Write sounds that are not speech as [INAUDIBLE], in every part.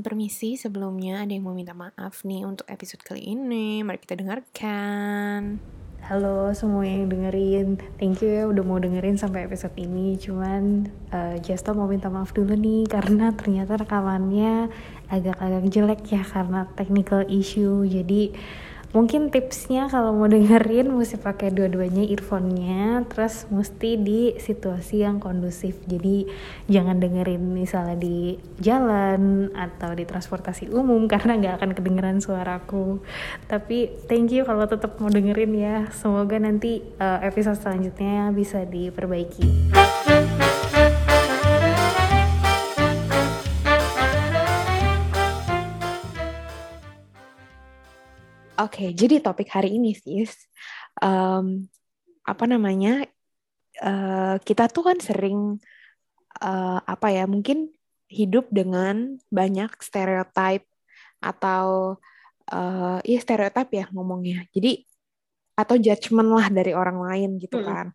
Permisi, sebelumnya ada yang mau minta maaf nih untuk episode kali ini. Mari kita dengarkan. Halo semua yang dengerin, thank you ya udah mau dengerin sampai episode ini. Cuman uh, Justo mau minta maaf dulu nih karena ternyata rekamannya agak-agak jelek ya karena technical issue. Jadi mungkin tipsnya kalau mau dengerin mesti pakai dua-duanya earphone-nya terus mesti di situasi yang kondusif. Jadi jangan dengerin misalnya di jalan atau di transportasi umum [LAUGHS] karena nggak akan kedengeran suaraku tapi thank you kalau tetap mau dengerin ya. Semoga nanti uh, episode selanjutnya bisa diperbaiki Oke, okay, jadi topik hari ini sih, um, apa namanya? Uh, kita tuh kan sering uh, apa ya? Mungkin hidup dengan banyak stereotip atau uh, ya stereotip ya ngomongnya. Jadi atau judgement lah dari orang lain gitu hmm, kan.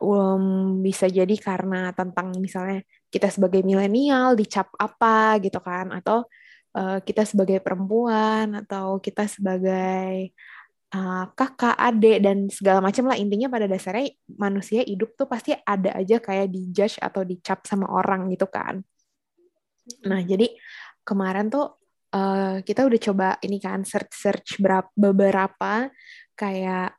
Um, bisa jadi karena tentang misalnya kita sebagai milenial dicap apa gitu kan atau uh, kita sebagai perempuan atau kita sebagai uh, kakak, adik dan segala macam lah intinya pada dasarnya manusia hidup tuh pasti ada aja kayak dijudge atau dicap sama orang gitu kan. Nah jadi kemarin tuh uh, kita udah coba ini kan search search beberapa kayak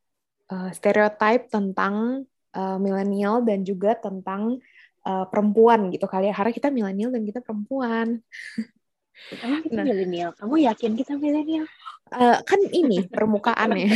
uh, stereotype tentang uh, milenial dan juga tentang uh, perempuan gitu kali ya karena kita milenial dan kita perempuan. [LAUGHS] Emang kita nah. milenial? Kamu yakin kita milenial? Uh, kan ini permukaan ya.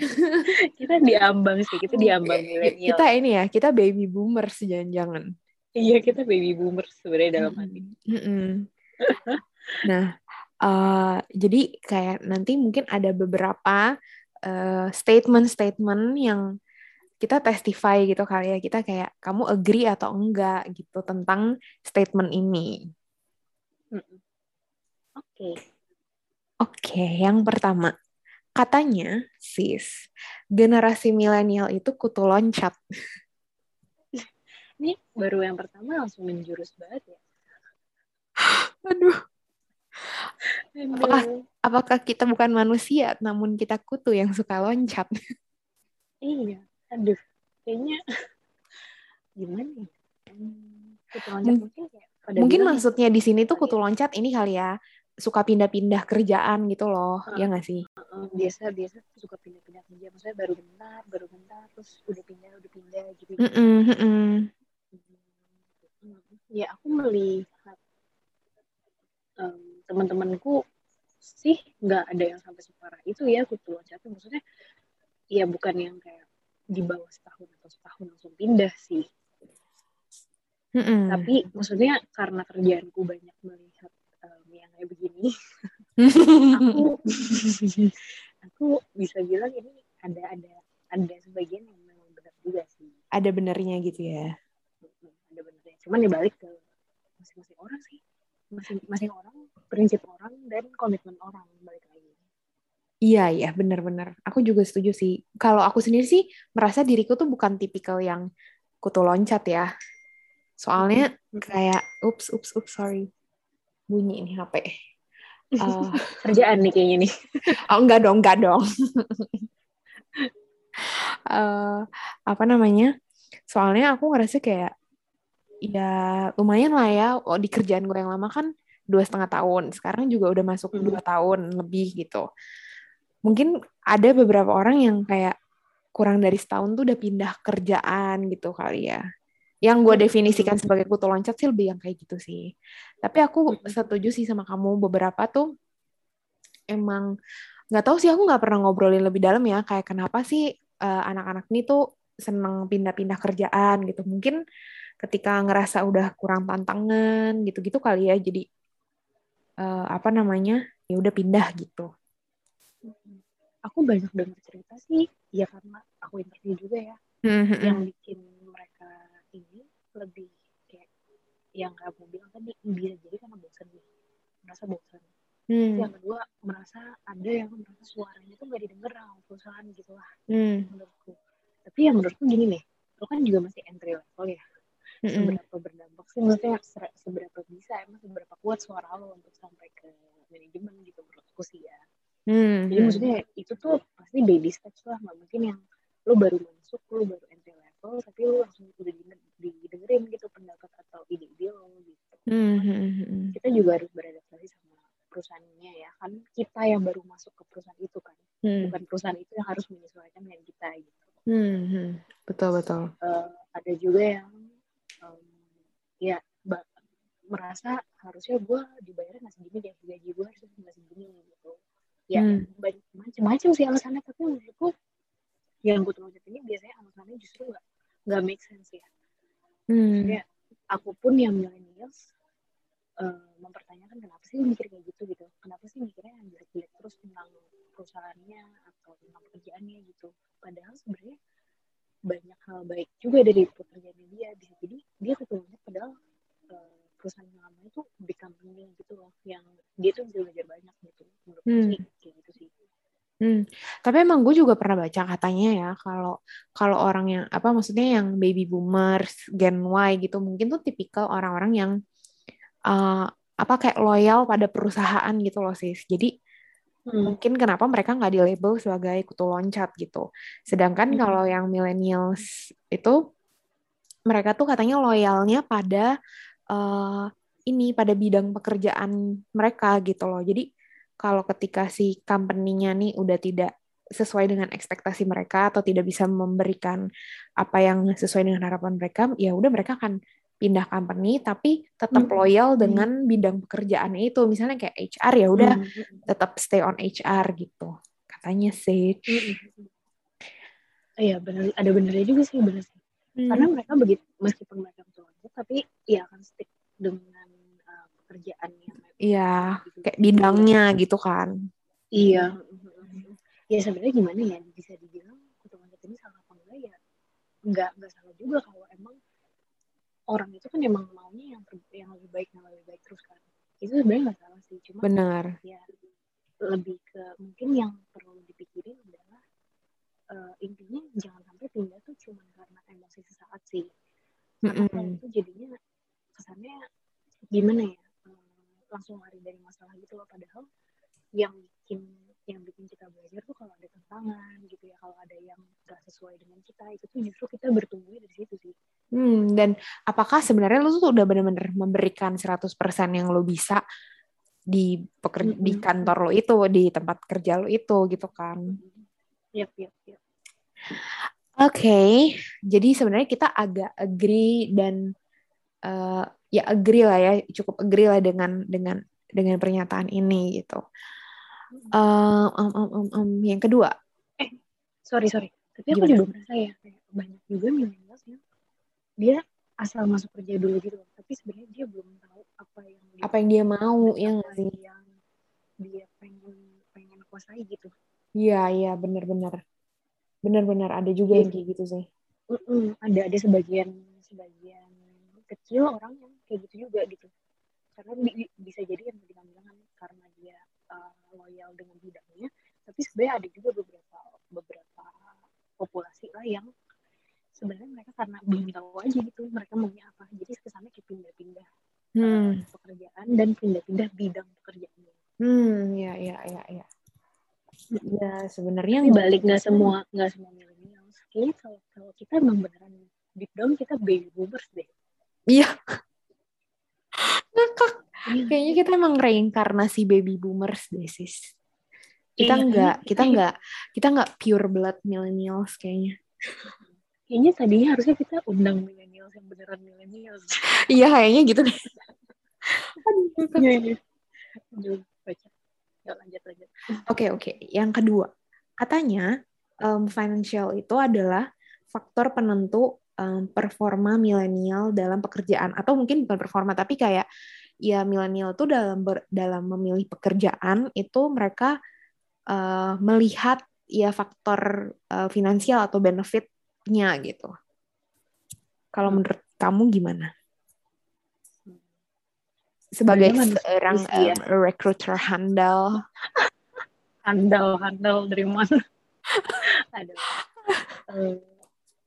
[LAUGHS] kita diambang sih, kita diambang milenial. Kita ini ya, kita baby boomers jangan-jangan. Iya, kita baby boomers sebenarnya dalam hati. [LAUGHS] nah, uh, jadi kayak nanti mungkin ada beberapa uh, statement-statement yang kita testify gitu kali ya kita kayak kamu agree atau enggak gitu tentang statement ini. Oke. Okay. Oke, yang pertama. Katanya, sis, generasi milenial itu kutu loncat. Ini baru yang pertama langsung menjurus banget ya. Aduh. Apakah, apakah kita bukan manusia, namun kita kutu yang suka loncat? iya, aduh. Kayaknya [LAUGHS] gimana ya? Kutu loncat mungkin kayak Mungkin maksudnya di sini tuh kutu loncat ini kali ya suka pindah-pindah kerjaan gitu loh, uh, ya nggak sih? Uh, biasa biasa suka pindah-pindah kerja, maksudnya baru bentar, baru bentar, terus udah pindah, udah pindah gitu. Mm -mm, mm -mm. Ya aku melihat um, teman-temanku sih nggak ada yang sampai separah itu ya kutu loncatnya, maksudnya ya bukan yang kayak di bawah setahun atau setahun langsung pindah sih Mm-mm. Tapi maksudnya karena kerjaanku banyak melihat um, yang kayak begini, aku [LAUGHS] aku bisa bilang ini ada ada ada sebagian yang memang benar juga sih. Ada benernya gitu ya? Ada benernya. Cuman dibalik ke masing-masing orang sih. Masing-masing orang, prinsip orang dan komitmen orang balik lagi. Iya, iya, benar-benar. Aku juga setuju sih. Kalau aku sendiri sih merasa diriku tuh bukan tipikal yang kutu loncat ya Soalnya kayak ups ups ups sorry. Bunyi ini HP. Uh, [LAUGHS] kerjaan nih kayaknya nih. [LAUGHS] oh enggak dong, enggak dong. uh, [LAUGHS] apa namanya? Soalnya aku ngerasa kayak ya lumayan lah ya. Oh, di kerjaan gue yang lama kan dua setengah tahun. Sekarang juga udah masuk hmm. dua tahun lebih gitu. Mungkin ada beberapa orang yang kayak kurang dari setahun tuh udah pindah kerjaan gitu kali ya yang gue definisikan sebagai kutu loncat sih lebih yang kayak gitu sih. Tapi aku setuju sih sama kamu beberapa tuh emang nggak tahu sih aku nggak pernah ngobrolin lebih dalam ya kayak kenapa sih uh, anak-anak ini tuh seneng pindah-pindah kerjaan gitu. Mungkin ketika ngerasa udah kurang tantangan gitu-gitu kali ya jadi uh, apa namanya ya udah pindah gitu. Aku banyak dengar cerita sih ya karena aku interview juga ya mm-hmm. yang bikin ini lebih kayak yang kamu bilang tadi bisa jadi karena bosan nih merasa bosan hmm. yang kedua merasa ada yang merasa suaranya tuh gak didengar sama perusahaan gitu lah hmm. menurutku tapi yang menurutku gini nih lo kan juga masih entry level ya hmm. seberapa berdampak sih maksudnya seberapa bisa emang seberapa kuat suara lo untuk sampai ke manajemen gitu menurutku sih ya Hmm. jadi maksudnya itu tuh pasti baby steps lah nggak mungkin yang lo baru masuk lo baru entry level tapi lo langsung udah didengerin gitu pendapat atau ide-ide lo gitu Hmm, hmm, hmm. kita juga harus beradaptasi sama perusahaannya ya kan kita yang baru masuk ke perusahaan itu kan Hmm. bukan perusahaan itu yang harus menyesuaikan dengan kita gitu Hmm, hmm. Betul betul. Eh, ada juga yang em, ya merasa harusnya gue dibayarnya nggak segini deh gaji gue harusnya nggak segini gitu ya Hmm. banyak macam-macam sih alasannya tapi menurutku yang gue tulis ini biasanya alasannya justru nggak nggak make sense ya. Hmm. Maksudnya aku pun yang millennials eh, mempertanyakan kenapa sih mikir kayak gitu gitu. Kenapa sih mikirnya yang jelek-jelek terus tentang perusahaannya atau tentang pekerjaannya gitu. Padahal sebenarnya banyak hal baik juga dari pekerjaannya dia. Bisa jadi dia ketuanya padahal eh, perusahaan yang lama itu big company gitu loh. Yang dia tuh bisa belajar banyak gitu. Menurut Hmm. sih kayak gitu sih Hmm. Tapi emang gue juga pernah baca katanya ya kalau kalau orang yang apa maksudnya yang baby boomers, Gen Y gitu mungkin tuh tipikal orang-orang yang uh, apa kayak loyal pada perusahaan gitu loh sis. Jadi Hmm. mungkin kenapa mereka nggak di label sebagai kutu loncat gitu. Sedangkan Hmm. kalau yang millennials itu mereka tuh katanya loyalnya pada uh, ini pada bidang pekerjaan mereka gitu loh. Jadi kalau ketika si company-nya nih udah tidak sesuai dengan ekspektasi mereka atau tidak bisa memberikan apa yang sesuai dengan harapan mereka, ya udah mereka akan pindah company tapi tetap Hmm. loyal Hmm. dengan bidang pekerjaannya itu. Misalnya kayak HR ya udah Hmm. tetap stay on HR gitu. Katanya sih. Hmm. Iya benar ada benernya juga sih bener sih Hmm. karena mereka begitu meskipun mereka tapi ya akan stick dengan uh, pekerjaan yang mereka Iya, kayak bidangnya gitu kan. iya ya sebenarnya gimana ya bisa dibilang ketuaan ini salah apa enggak ya enggak enggak salah juga kalau emang orang itu kan emang maunya yang ter- yang lebih baik yang lebih baik terus kan itu sebenarnya nggak salah sih cuma Benar. ya lebih ke mungkin yang perlu dipikirin adalah eh, intinya jangan sampai pindah tuh cuma karena emosi sesaat sih karena kalau Mm-mm. itu jadinya kesannya gimana ya langsung lari dari masalah gitu loh padahal yang bikin yang bikin kita belajar tuh kalau ada tantangan gitu ya kalau ada yang gak sesuai dengan kita itu tuh justru kita bertumbuh dari situ sih Hmm, dan apakah sebenarnya lu tuh udah bener-bener memberikan 100% yang lu bisa di peker- di Mm-mm. kantor lo itu, di tempat kerja lo itu gitu kan. Yap, yap, yap. Oke, jadi sebenarnya kita agak agree dan eh, ya agree lah ya, cukup agree lah dengan dengan dengan pernyataan ini gitu. Eh, em, em, em, em, yang kedua, sorry sorry tapi aku Gimana? juga merasa ya kayak banyak juga millennials yang dia asal masuk kerja dulu gitu tapi sebenarnya dia belum tahu apa yang dia apa yang dia mau ya nggak sih? yang dia pengen pengen kuasai gitu Iya, iya benar-benar. Benar-benar ada juga Iya. yang kayak gitu sih. Mm-mm, ada ada sebagian sebagian kecil orang yang kayak gitu juga gitu. Karena bi- bi- bisa jadi yang tadi kamu bilang kan karena dia uh, loyal dengan bidangnya tapi sebenarnya ada juga beberapa beberapa populasi lah yang sebenarnya mereka karena belum tahu aja gitu mereka maunya apa. Jadi kesannya kayak pindah-pindah uh, Hmm, pekerjaan dan pindah-pindah bidang pekerjaannya. Hmm, ya, ya, ya, ya. Ya sebenarnya balik nggak semua nggak semua kayaknya kalau kalau kita emang beneran deep down kita baby boomers deh. Iya. Ngakak. Iya. Kayaknya kita emang reinkarnasi baby boomers deh, sis. Kita Iya, nggak, kita nggak, kita nggak pure blood millennials kayaknya. Kayaknya tadinya harusnya kita undang millennials yang beneran millennials. Iya, kayaknya gitu deh. Iya, iya. Aduh, baca. Ya, lanjut, lanjut. Oke, oke. Yang kedua, katanya em, financial itu adalah faktor penentu em, performa milenial dalam pekerjaan atau mungkin bukan performa tapi kayak ya milenial tuh dalam ber- dalam memilih pekerjaan itu mereka eh, melihat ya faktor eh, finansial atau benefitnya gitu. Kalau Hmm. menurut kamu gimana? Sebagai manusia seorang ya. em, recruiter handal, Handal, handal dari mana? [LAUGHS] Ada. Eh, [LAUGHS]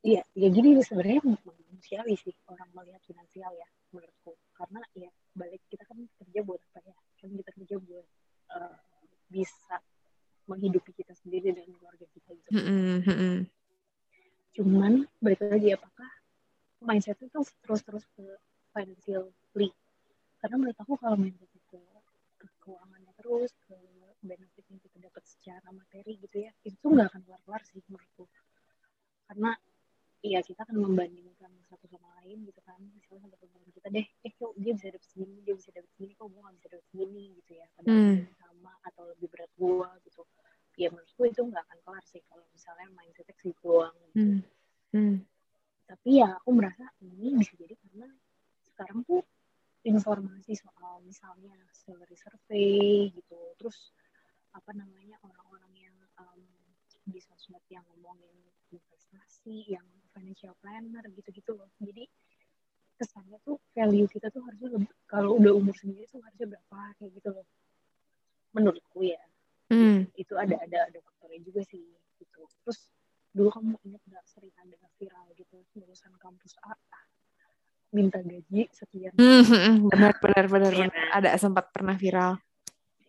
Iya, ya gini sebenarnya manusiawi sih orang melihat finansial ya menurutku. Karena ya balik kita kan kerja buat apa ya kan kita kerja buat uh, bisa menghidupi kita sendiri dan keluarga kita gitu Mm-mm. cuman balik lagi apakah mindset itu terus terus ke financially karena menurut aku kalau mindset itu ke keuangannya terus ke benefit yang kita dapat secara materi gitu ya itu nggak akan keluar keluar sih menurutku karena iya kita akan membandingkan satu sama lain gitu kan misalnya sama teman kita deh eh kok dia bisa dapat segini dia bisa dapat segini kok gue nggak bisa dapat segini gitu ya padahal Hmm. sama atau lebih berat gua gitu ya menurutku itu nggak akan kelar sih kalau misalnya mindsetnya ke situ doang gitu. Hmm. Hmm. tapi ya aku merasa ini bisa jadi karena sekarang tuh informasi soal misalnya salary survey gitu terus apa namanya orang-orang yang um, di sosmed yang ngomongin investasi yang financial planner gitu-gitu loh jadi kesannya tuh value kita tuh harusnya lebih kalau udah umur segini tuh harusnya berapa kayak gitu loh menurutku ya Hmm. itu ada ada ada faktornya juga sih gitu terus dulu kamu ingat nggak sering ada viral gitu lulusan kampus A minta gaji sekian Hmm, benar benar benar Iya benar. kan? Ada sempat pernah viral.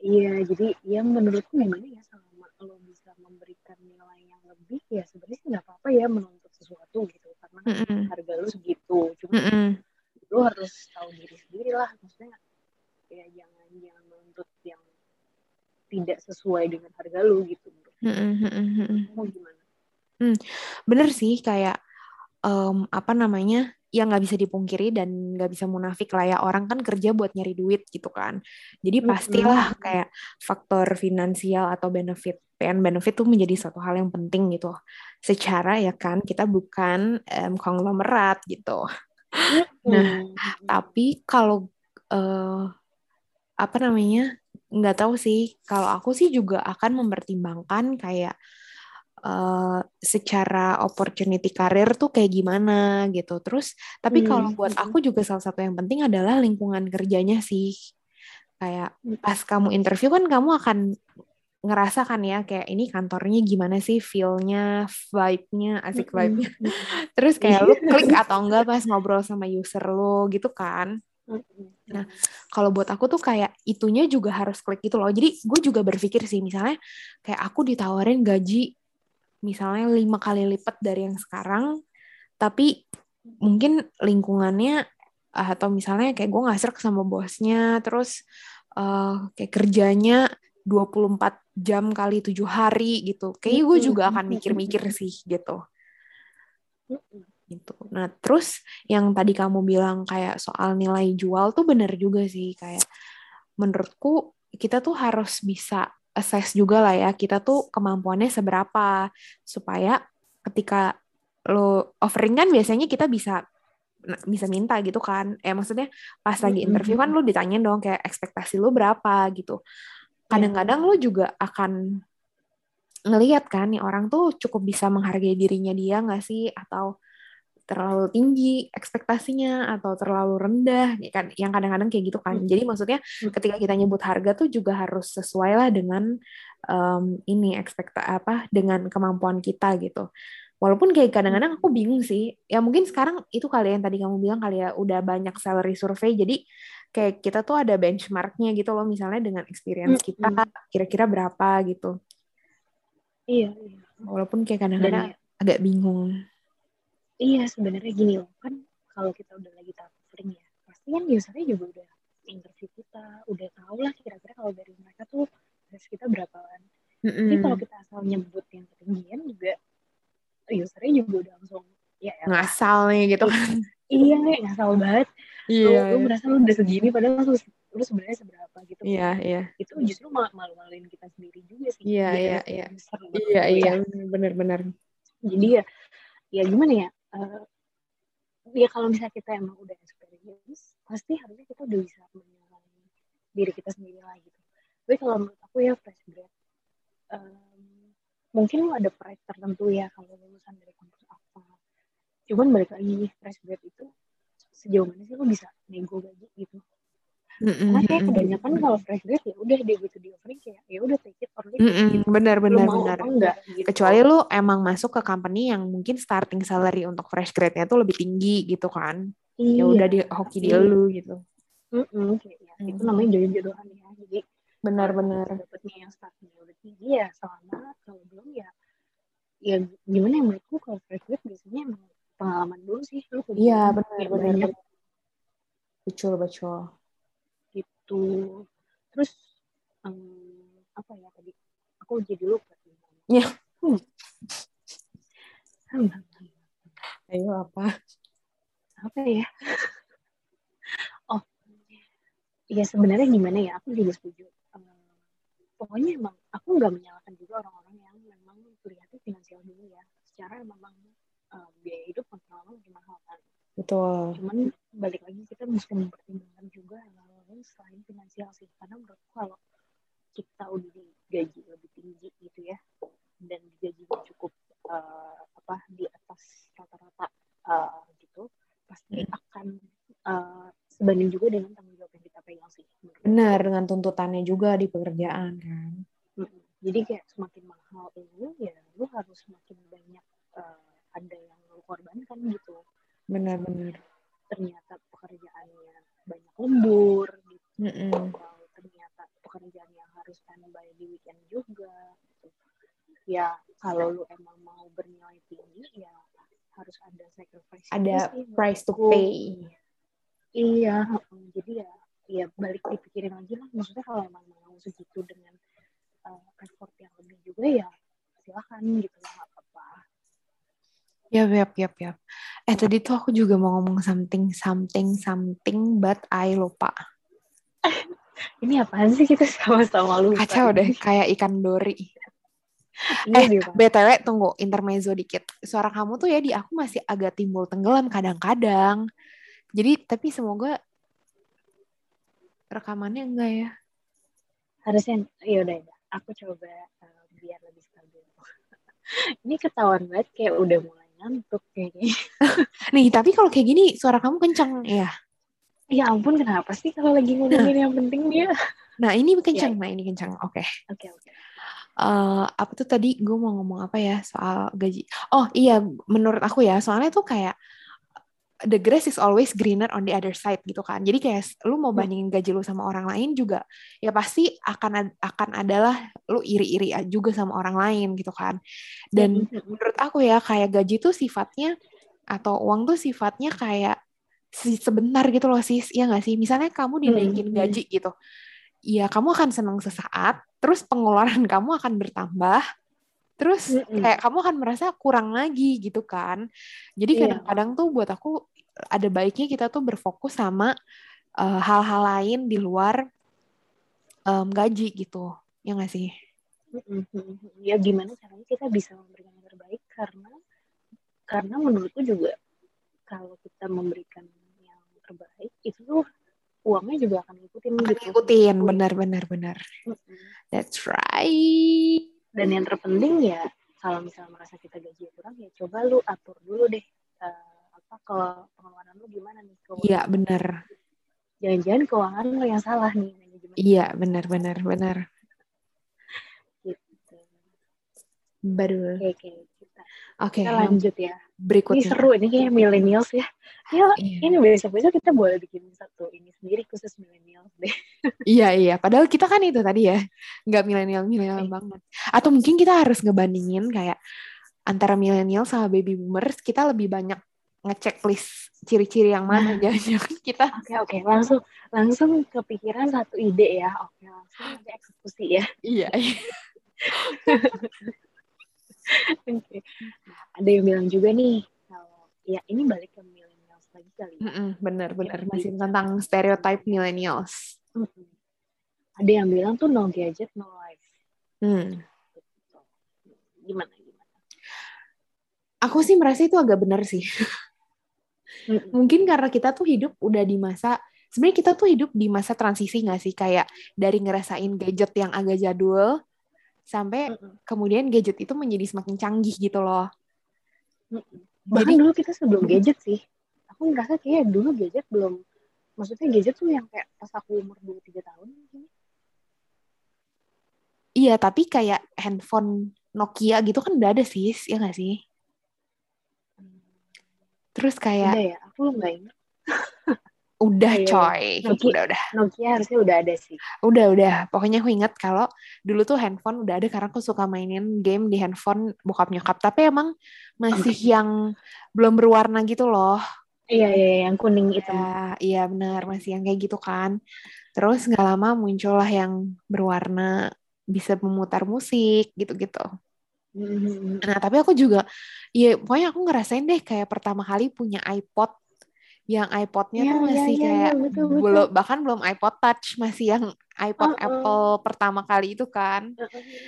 iya jadi ya menurutku gimana ya selama lo bisa memberikan nilai yang lebih ya sebenarnya sih nggak apa-apa ya menuntut sesuatu gitu karena kan Mm-mm. harga lo segitu cuma Mm-mm. lo harus tahu diri sendiri lah maksudnya ya jangan jangan menuntut yang tidak sesuai dengan harga lo gitu Mm-mm. Mm-mm. mau gimana Bener sih kayak em, apa namanya yang nggak bisa dipungkiri dan nggak bisa munafik lah ya orang kan kerja buat nyari duit gitu kan jadi pastilah kayak faktor finansial atau benefit PN benefit tuh menjadi suatu hal yang penting gitu secara ya kan kita bukan em, konglomerat gitu. Nah, Hmm. tapi kalau eh, apa namanya nggak tahu sih. Kalau aku sih juga akan mempertimbangkan kayak eh, secara opportunity karir tuh kayak gimana gitu. Terus tapi Hmm, kalau buat aku juga salah satu yang penting adalah lingkungan kerjanya sih. Kayak Hmm. pas kamu interview kan kamu akan ngerasa kan ya kayak ini kantornya gimana sih feel-nya vibe-nya asik vibe-nya terus kayak lu [LAUGHS] klik atau enggak pas ngobrol sama user lo gitu kan. Nah, kalau buat aku tuh kayak itunya juga harus klik gitu loh. Jadi gue juga berpikir sih misalnya kayak aku ditawarin gaji misalnya lima kali lipat dari yang sekarang, tapi mungkin lingkungannya eh, atau misalnya kayak gue nggak serak sama bosnya, terus eh, kayak kerjanya 24 jam kali tujuh hari gitu. Kayaknya gue juga akan mikir-mikir sih gitu gitu. Nah, terus yang tadi kamu bilang kayak soal nilai jual tuh bener juga sih kayak menurutku kita tuh harus bisa assess juga lah ya kita tuh kemampuannya seberapa supaya ketika lo offering kan biasanya kita bisa bisa minta gitu kan. Eh maksudnya pas lagi interview kan lo ditanyain dong kayak ekspektasi lo berapa gitu. Kadang-kadang lo juga akan ngelihat kan nih orang tuh cukup bisa menghargai dirinya dia nggak sih? Atau terlalu tinggi ekspektasinya atau terlalu rendah ya kan? Yang kadang-kadang kayak gitu kan. Hmm. jadi maksudnya ketika kita nyebut harga tuh juga harus sesuai lah dengan em, ini ekspekta apa dengan kemampuan kita gitu. Walaupun kayak kadang-kadang aku bingung sih. Ya mungkin sekarang itu kali yang tadi kamu bilang kali ya udah banyak salary survey jadi kayak kita tuh ada benchmarknya gitu loh misalnya dengan experience kita kira-kira berapa gitu. Iya, iya. walaupun kayak Dan kadang-kadang ya, agak bingung. Iya sebenarnya gini loh kan kalau kita udah lagi tahap offering ya pasti kan usernya juga udah interview kita udah tahu lah kira-kira kalau dari mereka tuh price kita berapaan. Jadi kalau Mm-mm. kita asal nyebut yang ketinggian juga usernya juga udah langsung ya elah, ngasal nih gitu. Kan iya ngasal banget lu, iya lu merasa lu udah segini padahal lu, lu sebenarnya seberapa gitu. Iya iya. Itu justru mal- malu-maluin kita sendiri juga sih. Iya, iya, iya. iya gue iya. ya. benar-benar jadi ya ya gimana ya eh, ya kalau misalnya kita emang udah experience pasti harusnya kita udah bisa menilai diri kita sendiri lah gitu. Tapi kalau menurut aku ya fresh grad em, mungkin lu ada price tertentu ya kalau lulusan dari kampus apa. Cuman balik lagi fresh grad itu sejauh mana sih lu bisa nego gaji gitu? Karena kayak kebanyakan kalau fresh grad ya udah deh gitu di offering kayak ya udah take it or leave. It gitu. benar benar benar. enggak gitu. Kecuali lu emang masuk ke company yang mungkin starting salary untuk fresh grade-nya tuh lebih tinggi gitu kan. Ya iya. udah di hoki di iya. lu gitu. Mm-mm, kayak ya, itu namanya jodoh-jodohan ya. Jadi Benar-benar. dapetnya yang startnya udah tinggi ya selama kalau belum ya ya gimana ya menurutku kalau graduate biasanya emang pengalaman dulu sih lu Iya, benar, benar. Betul, betul. gitu terus em, apa ya tadi aku jadi lupa Ya. Hmm. Hmm, Ayo apa? apa ya oh ya sebenarnya gimana ya aku juga setuju Em, pokoknya emang aku nggak menyalahkan juga orang-orang yang memang kuliahnya finansial dulu ya secara memang em, biaya hidup makin lama makin mahal kan Betul. cuman balik lagi kita mesti mempertimbangkan juga hal-hal lain selain finansial sih karena menurutku kalau kita udah digaji lebih tinggi gitu ya dan gajinya cukup eh, apa di atas rata-rata eh, gitu pasti akan eh, sebanding juga dengan tanggung jawab yang kita pegang sih. Benar, dengan tuntutannya juga di pekerjaan kan. Jadi kayak semakin mahal ini ya lu harus semakin banyak eh, ada yang lu korbankan gitu. Benar-benar. Ternyata pekerjaannya banyak lembur gitu. Mm-mm. Atau ternyata pekerjaan yang harus standby di weekend juga gitu. Ya kalau lu emang mau bernilai tinggi ya harus ada sacrifice Ada sih price to pay. Iya, jadi ya ya balik dipikirin lagi lah. Maksudnya kalau emang mau segitu dengan uh, effort yang lebih juga ya silakan gitu lah nggak Yap, yap, yap, yap. Eh, tadi tuh aku juga mau ngomong something, something, something, but I lupa. [LAUGHS] Ini apaan sih kita sama-sama lupa? Kacau deh, kayak ikan dori. Iya Eh, sih, Pak. BTW, tunggu, intermezzo dikit. Suara kamu tuh ya di aku masih agak timbul tenggelam kadang-kadang. Jadi, tapi semoga rekamannya enggak ya. Harusnya ya udah ya. Aku coba uh, biar lebih stabil. [LAUGHS] Ini ketahuan banget kayak udah mulai ngantuk kayaknya. [LAUGHS] Nih, tapi kalau kayak gini suara kamu kenceng ya. Ya ampun kenapa sih kalau lagi ngomongin yang penting dia? [LAUGHS] Nah, ini Iya, kenceng, nah ini kenceng. Oke. Oke oke. eh apa tuh tadi gue mau ngomong apa ya soal gaji. Oh iya, menurut aku ya, soalnya tuh kayak the grass is always greener on the other side gitu kan. Jadi kayak lu mau bandingin gaji lu sama orang lain juga, ya pasti akan ad- akan adalah lu iri-iri juga sama orang lain gitu kan. Dan Mm-mm. menurut aku ya kayak gaji tuh sifatnya atau uang tuh sifatnya kayak sebentar gitu loh sis, ya nggak sih? Misalnya kamu dinaikin gaji gitu, ya kamu akan senang sesaat, terus pengeluaran [LAUGHS] kamu akan bertambah, terus kayak kamu akan merasa kurang lagi gitu kan. Jadi Iya. kadang-kadang tuh buat aku ada baiknya kita tuh berfokus sama eh, hal-hal lain di luar em, gaji gitu, ya nggak sih? Ya gimana caranya kita bisa memberikan yang terbaik karena karena menurutku juga kalau kita memberikan yang terbaik itu tuh uangnya juga akan ngikutin Akan gitu. ngikutin, benar-benar benar. Mm-mm. That's right. Dan yang terpenting ya kalau misalnya merasa kita gaji kurang ya coba lu atur dulu deh eh, apa kalau pengeluaran lu gimana nih Iya benar. Jangan-jangan keuangan lu yang salah nih Iya benar-benar benar. gitu. Badul. Oke oke kita, lanjut ya. Ini berikutnya. seru ini kayak millennials ya. Ya Iya. ini besok-besok kita boleh bikin satu ini sendiri khusus millennials deh. [LAUGHS] Iya iya, padahal kita kan itu tadi ya, nggak milenial milenial banget. Atau mungkin kita harus ngebandingin kayak antara milenial sama baby boomers, kita lebih banyak ngecek list ciri-ciri yang mana jangan-jangan [LAUGHS] kita. Oke oke langsung langsung kepikiran satu ide ya. Oke langsung nanti eksekusi ya. Iya. iya. [LAUGHS] Oke. Nah, ada yang bilang juga nih kalau ya ini balik ke millennials lagi kali. ya. Mm-mm, Bener-bener Yang masih bicara tentang stereotype millennials. Ada yang bilang tuh no gadget no life. Hmm. Gimana gimana? Aku sih merasa itu agak benar sih. [LAUGHS] Mungkin karena kita tuh hidup udah di masa sebenarnya kita tuh hidup di masa transisi nggak sih kayak dari ngerasain gadget yang agak jadul sampai Mm-mm. kemudian gadget itu menjadi semakin canggih gitu loh. Mm-mm. Bahkan Jadi- dulu kita sebelum gadget sih. Aku ngerasa kayak dulu gadget belum maksudnya gadget tuh yang kayak pas aku umur 23 tahun mungkin. Iya, tapi kayak handphone Nokia gitu kan udah ada sih, ya nggak sih? Hmm, Terus kayak Udah ya, aku nggak ingat. [LAUGHS] Udah Iya, coy, Nokia. udah udah. Nokia harusnya udah ada sih. Udah, udah. Pokoknya aku ingat kalau dulu tuh handphone udah ada karena aku suka mainin game di handphone bokap nyokap. Tapi emang masih [LAUGHS] yang belum berwarna gitu loh. Iya, iya, iya, yang kuning hitam. Ya, iya benar, masih yang kayak gitu kan. Terus nggak lama muncullah yang berwarna, bisa memutar musik gitu-gitu. Mhm. Nah, tapi aku juga, ya pokoknya aku ngerasain deh kayak pertama kali punya iPod yang iPodnya Iya, tuh iya, masih iya, kayak iya, betul, betul. belum bahkan belum iPod Touch masih yang iPod Uh-uh. Apple pertama kali itu kan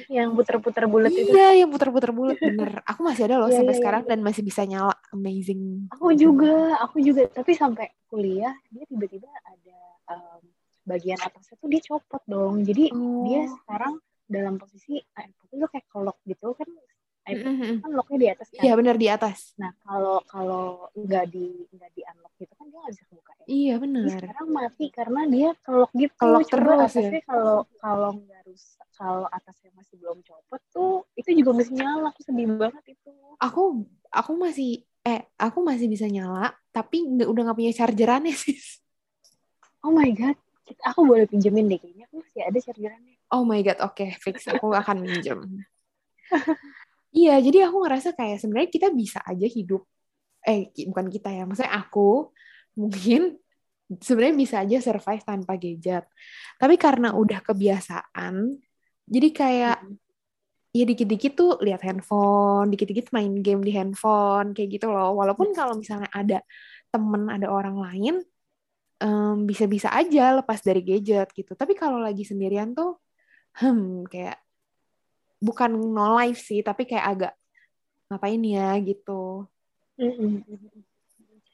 Yang puter-puter bulat itu. iya yang puter-puter bulat bener aku masih ada loh Iya, sampai iya, sekarang iya. dan masih bisa nyala amazing Aku juga, aku juga. Tapi sampai kuliah dia tiba-tiba ada em, bagian atasnya tuh dia copot dong. Jadi dia Oh. sekarang dalam posisi iPod itu kayak kelok gitu kan. iPod Mm-mm. kan locknya di atas kan. iya bener di atas Nah kalau kalau nggak di nggak di unlock gitu kan dia nggak bisa kebuka ya. iya Ini bener sekarang mati karena dia kelok gitu. Kelok terus ya. atasnya kalau kalau nggak rusak, kalau atasnya masih belum copot tuh itu juga masih nyala. Aku sedih banget itu. aku aku masih eh aku masih bisa nyala tapi nggak udah nggak punya chargerannya [LAUGHS] sih Oh my god, aku boleh pinjemin deh kayaknya. Aku masih ada chargerannya. Oh my god, oke fix. Aku akan minjem. [LAUGHS] Iya, jadi aku ngerasa kayak sebenarnya kita bisa aja hidup. Eh, bukan kita ya. Maksudnya aku mungkin sebenarnya bisa aja survive tanpa gadget. Tapi karena udah kebiasaan, jadi kayak Mhm. ya dikit-dikit tuh lihat handphone, dikit-dikit main game di handphone, kayak gitu loh. Walaupun kalau misalnya ada temen, ada orang lain, em, bisa-bisa aja lepas dari gadget gitu. Tapi kalau lagi sendirian tuh, hmm, kayak bukan no life sih, tapi kayak agak ngapain ya gitu. Mhm.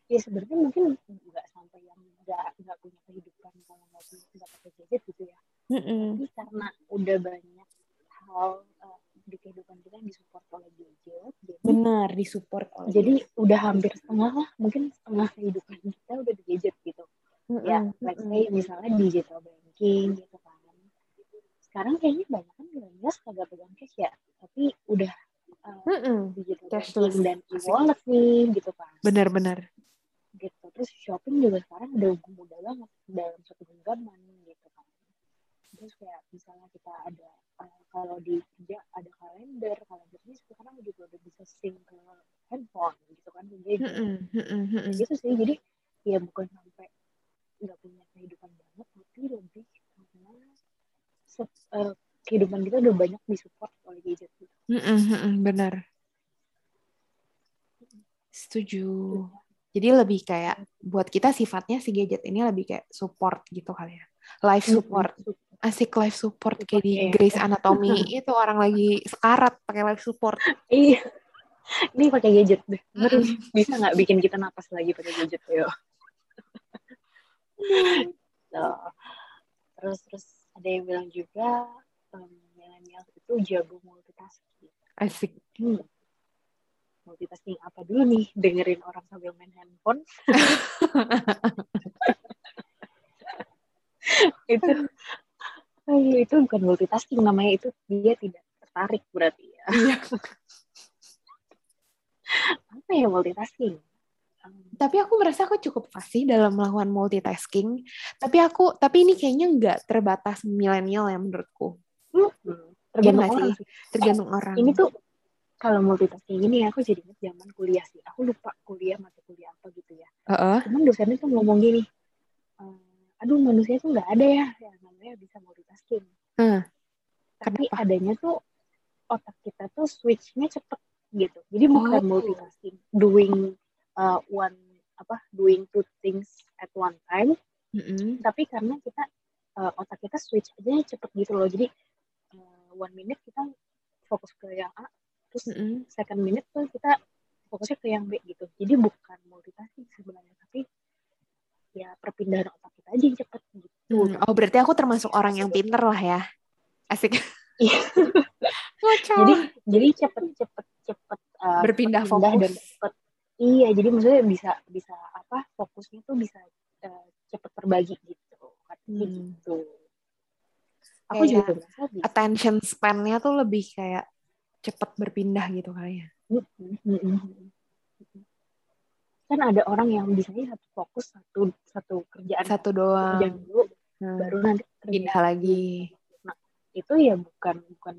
Ya sebenarnya mungkin nggak sampai yang nggak nggak punya kehidupan kalau nggak punya nggak pakai gadget gitu ya. Tapi karena udah banyak hal eh, di kehidupan kita yang disupport oleh gadget, jadi Benar, disupport oleh jadi udah hampir setengah lah, mungkin setengah kehidupan kita udah di gadget gitu. Mm-mm, Ya, let's say misalnya digital banking gitu kan. Sekarang kayaknya banyak kan milenials kagak pegang cash ya, tapi udah eh, mm-mm. digital Cashless. dan e-wallet nih gitu kan. Benar-benar. gitu terus shopping juga sekarang udah mudah banget dalam satu genggaman gitu kan terus kayak misalnya kita ada eh, kalau di kerja ada kalender kalendernya sekarang juga udah bisa sync ke handphone gitu kan jadi Mm-mm, mm-mm, mm-mm. gitu sih jadi ya bukan sampai nggak punya kehidupan banget tapi lebih eh, kehidupan kita udah banyak disupport oleh gadget mm-mm, Benar. Setuju. Jadi lebih kayak buat kita sifatnya si gadget ini lebih kayak support gitu kali ya. Life support. Asik life support kayak di iya. Grey's Anatomy itu orang lagi sekarat pakai life support. iya ini pakai gadget deh terus bisa nggak bikin kita napas lagi pakai gadget yo [LAUGHS] terus terus ada yang bilang juga um, milenial itu jago multitasking Asik. hmm. multitasking apa dulu nih dengerin orang sambil main handphone [LAUGHS] itu itu bukan multitasking namanya itu dia tidak tertarik berarti ya Iya. apa ya multitasking Tapi aku merasa aku cukup fasih dalam melakukan multitasking. Tapi aku, tapi ini kayaknya nggak terbatas milenial ya menurutku. hmm, tergantung nggak orang sih? Tergantung orang. ini tuh kalau multitasking ini aku jadi ingat zaman kuliah sih aku lupa kuliah mata kuliah apa gitu ya Heeh. cuman dosennya tuh ngomong gini "Eh, aduh manusia tuh nggak ada ya yang namanya bisa multitasking Hmm. tapi Kenapa? adanya tuh otak kita tuh switchnya cepet gitu jadi bukan Oh. multitasking doing uh, one apa doing two things at one time Mm-mm. tapi karena kita uh, otak kita switch aja cepet gitu loh jadi uh, one minute kita fokus ke yang A terus Mm-mm. second minute tuh kita fokusnya ke yang B gitu. Jadi bukan multitasking sebenarnya, tapi ya perpindahan otak kita aja yang cepet gitu. Hmm, Oh, berarti aku termasuk orang yang pinter lah ya. Asik. Iya. [LAUGHS] Jadi jadi cepet cepet cepet uh, Berpindah cepet pindah fokus. dan cepet iya jadi maksudnya bisa bisa apa fokusnya tuh bisa uh, cepet terbagi gitu Hmm. gitu aku Kayak juga attention span-nya tuh lebih kayak cepet berpindah gitu ya. Mm, mm, mm, mm. kan ada orang yang bisanya satu fokus satu satu kerjaan Satu doang. kerjaan dulu Hmm. baru nanti Pindah lagi. nah itu ya bukan bukan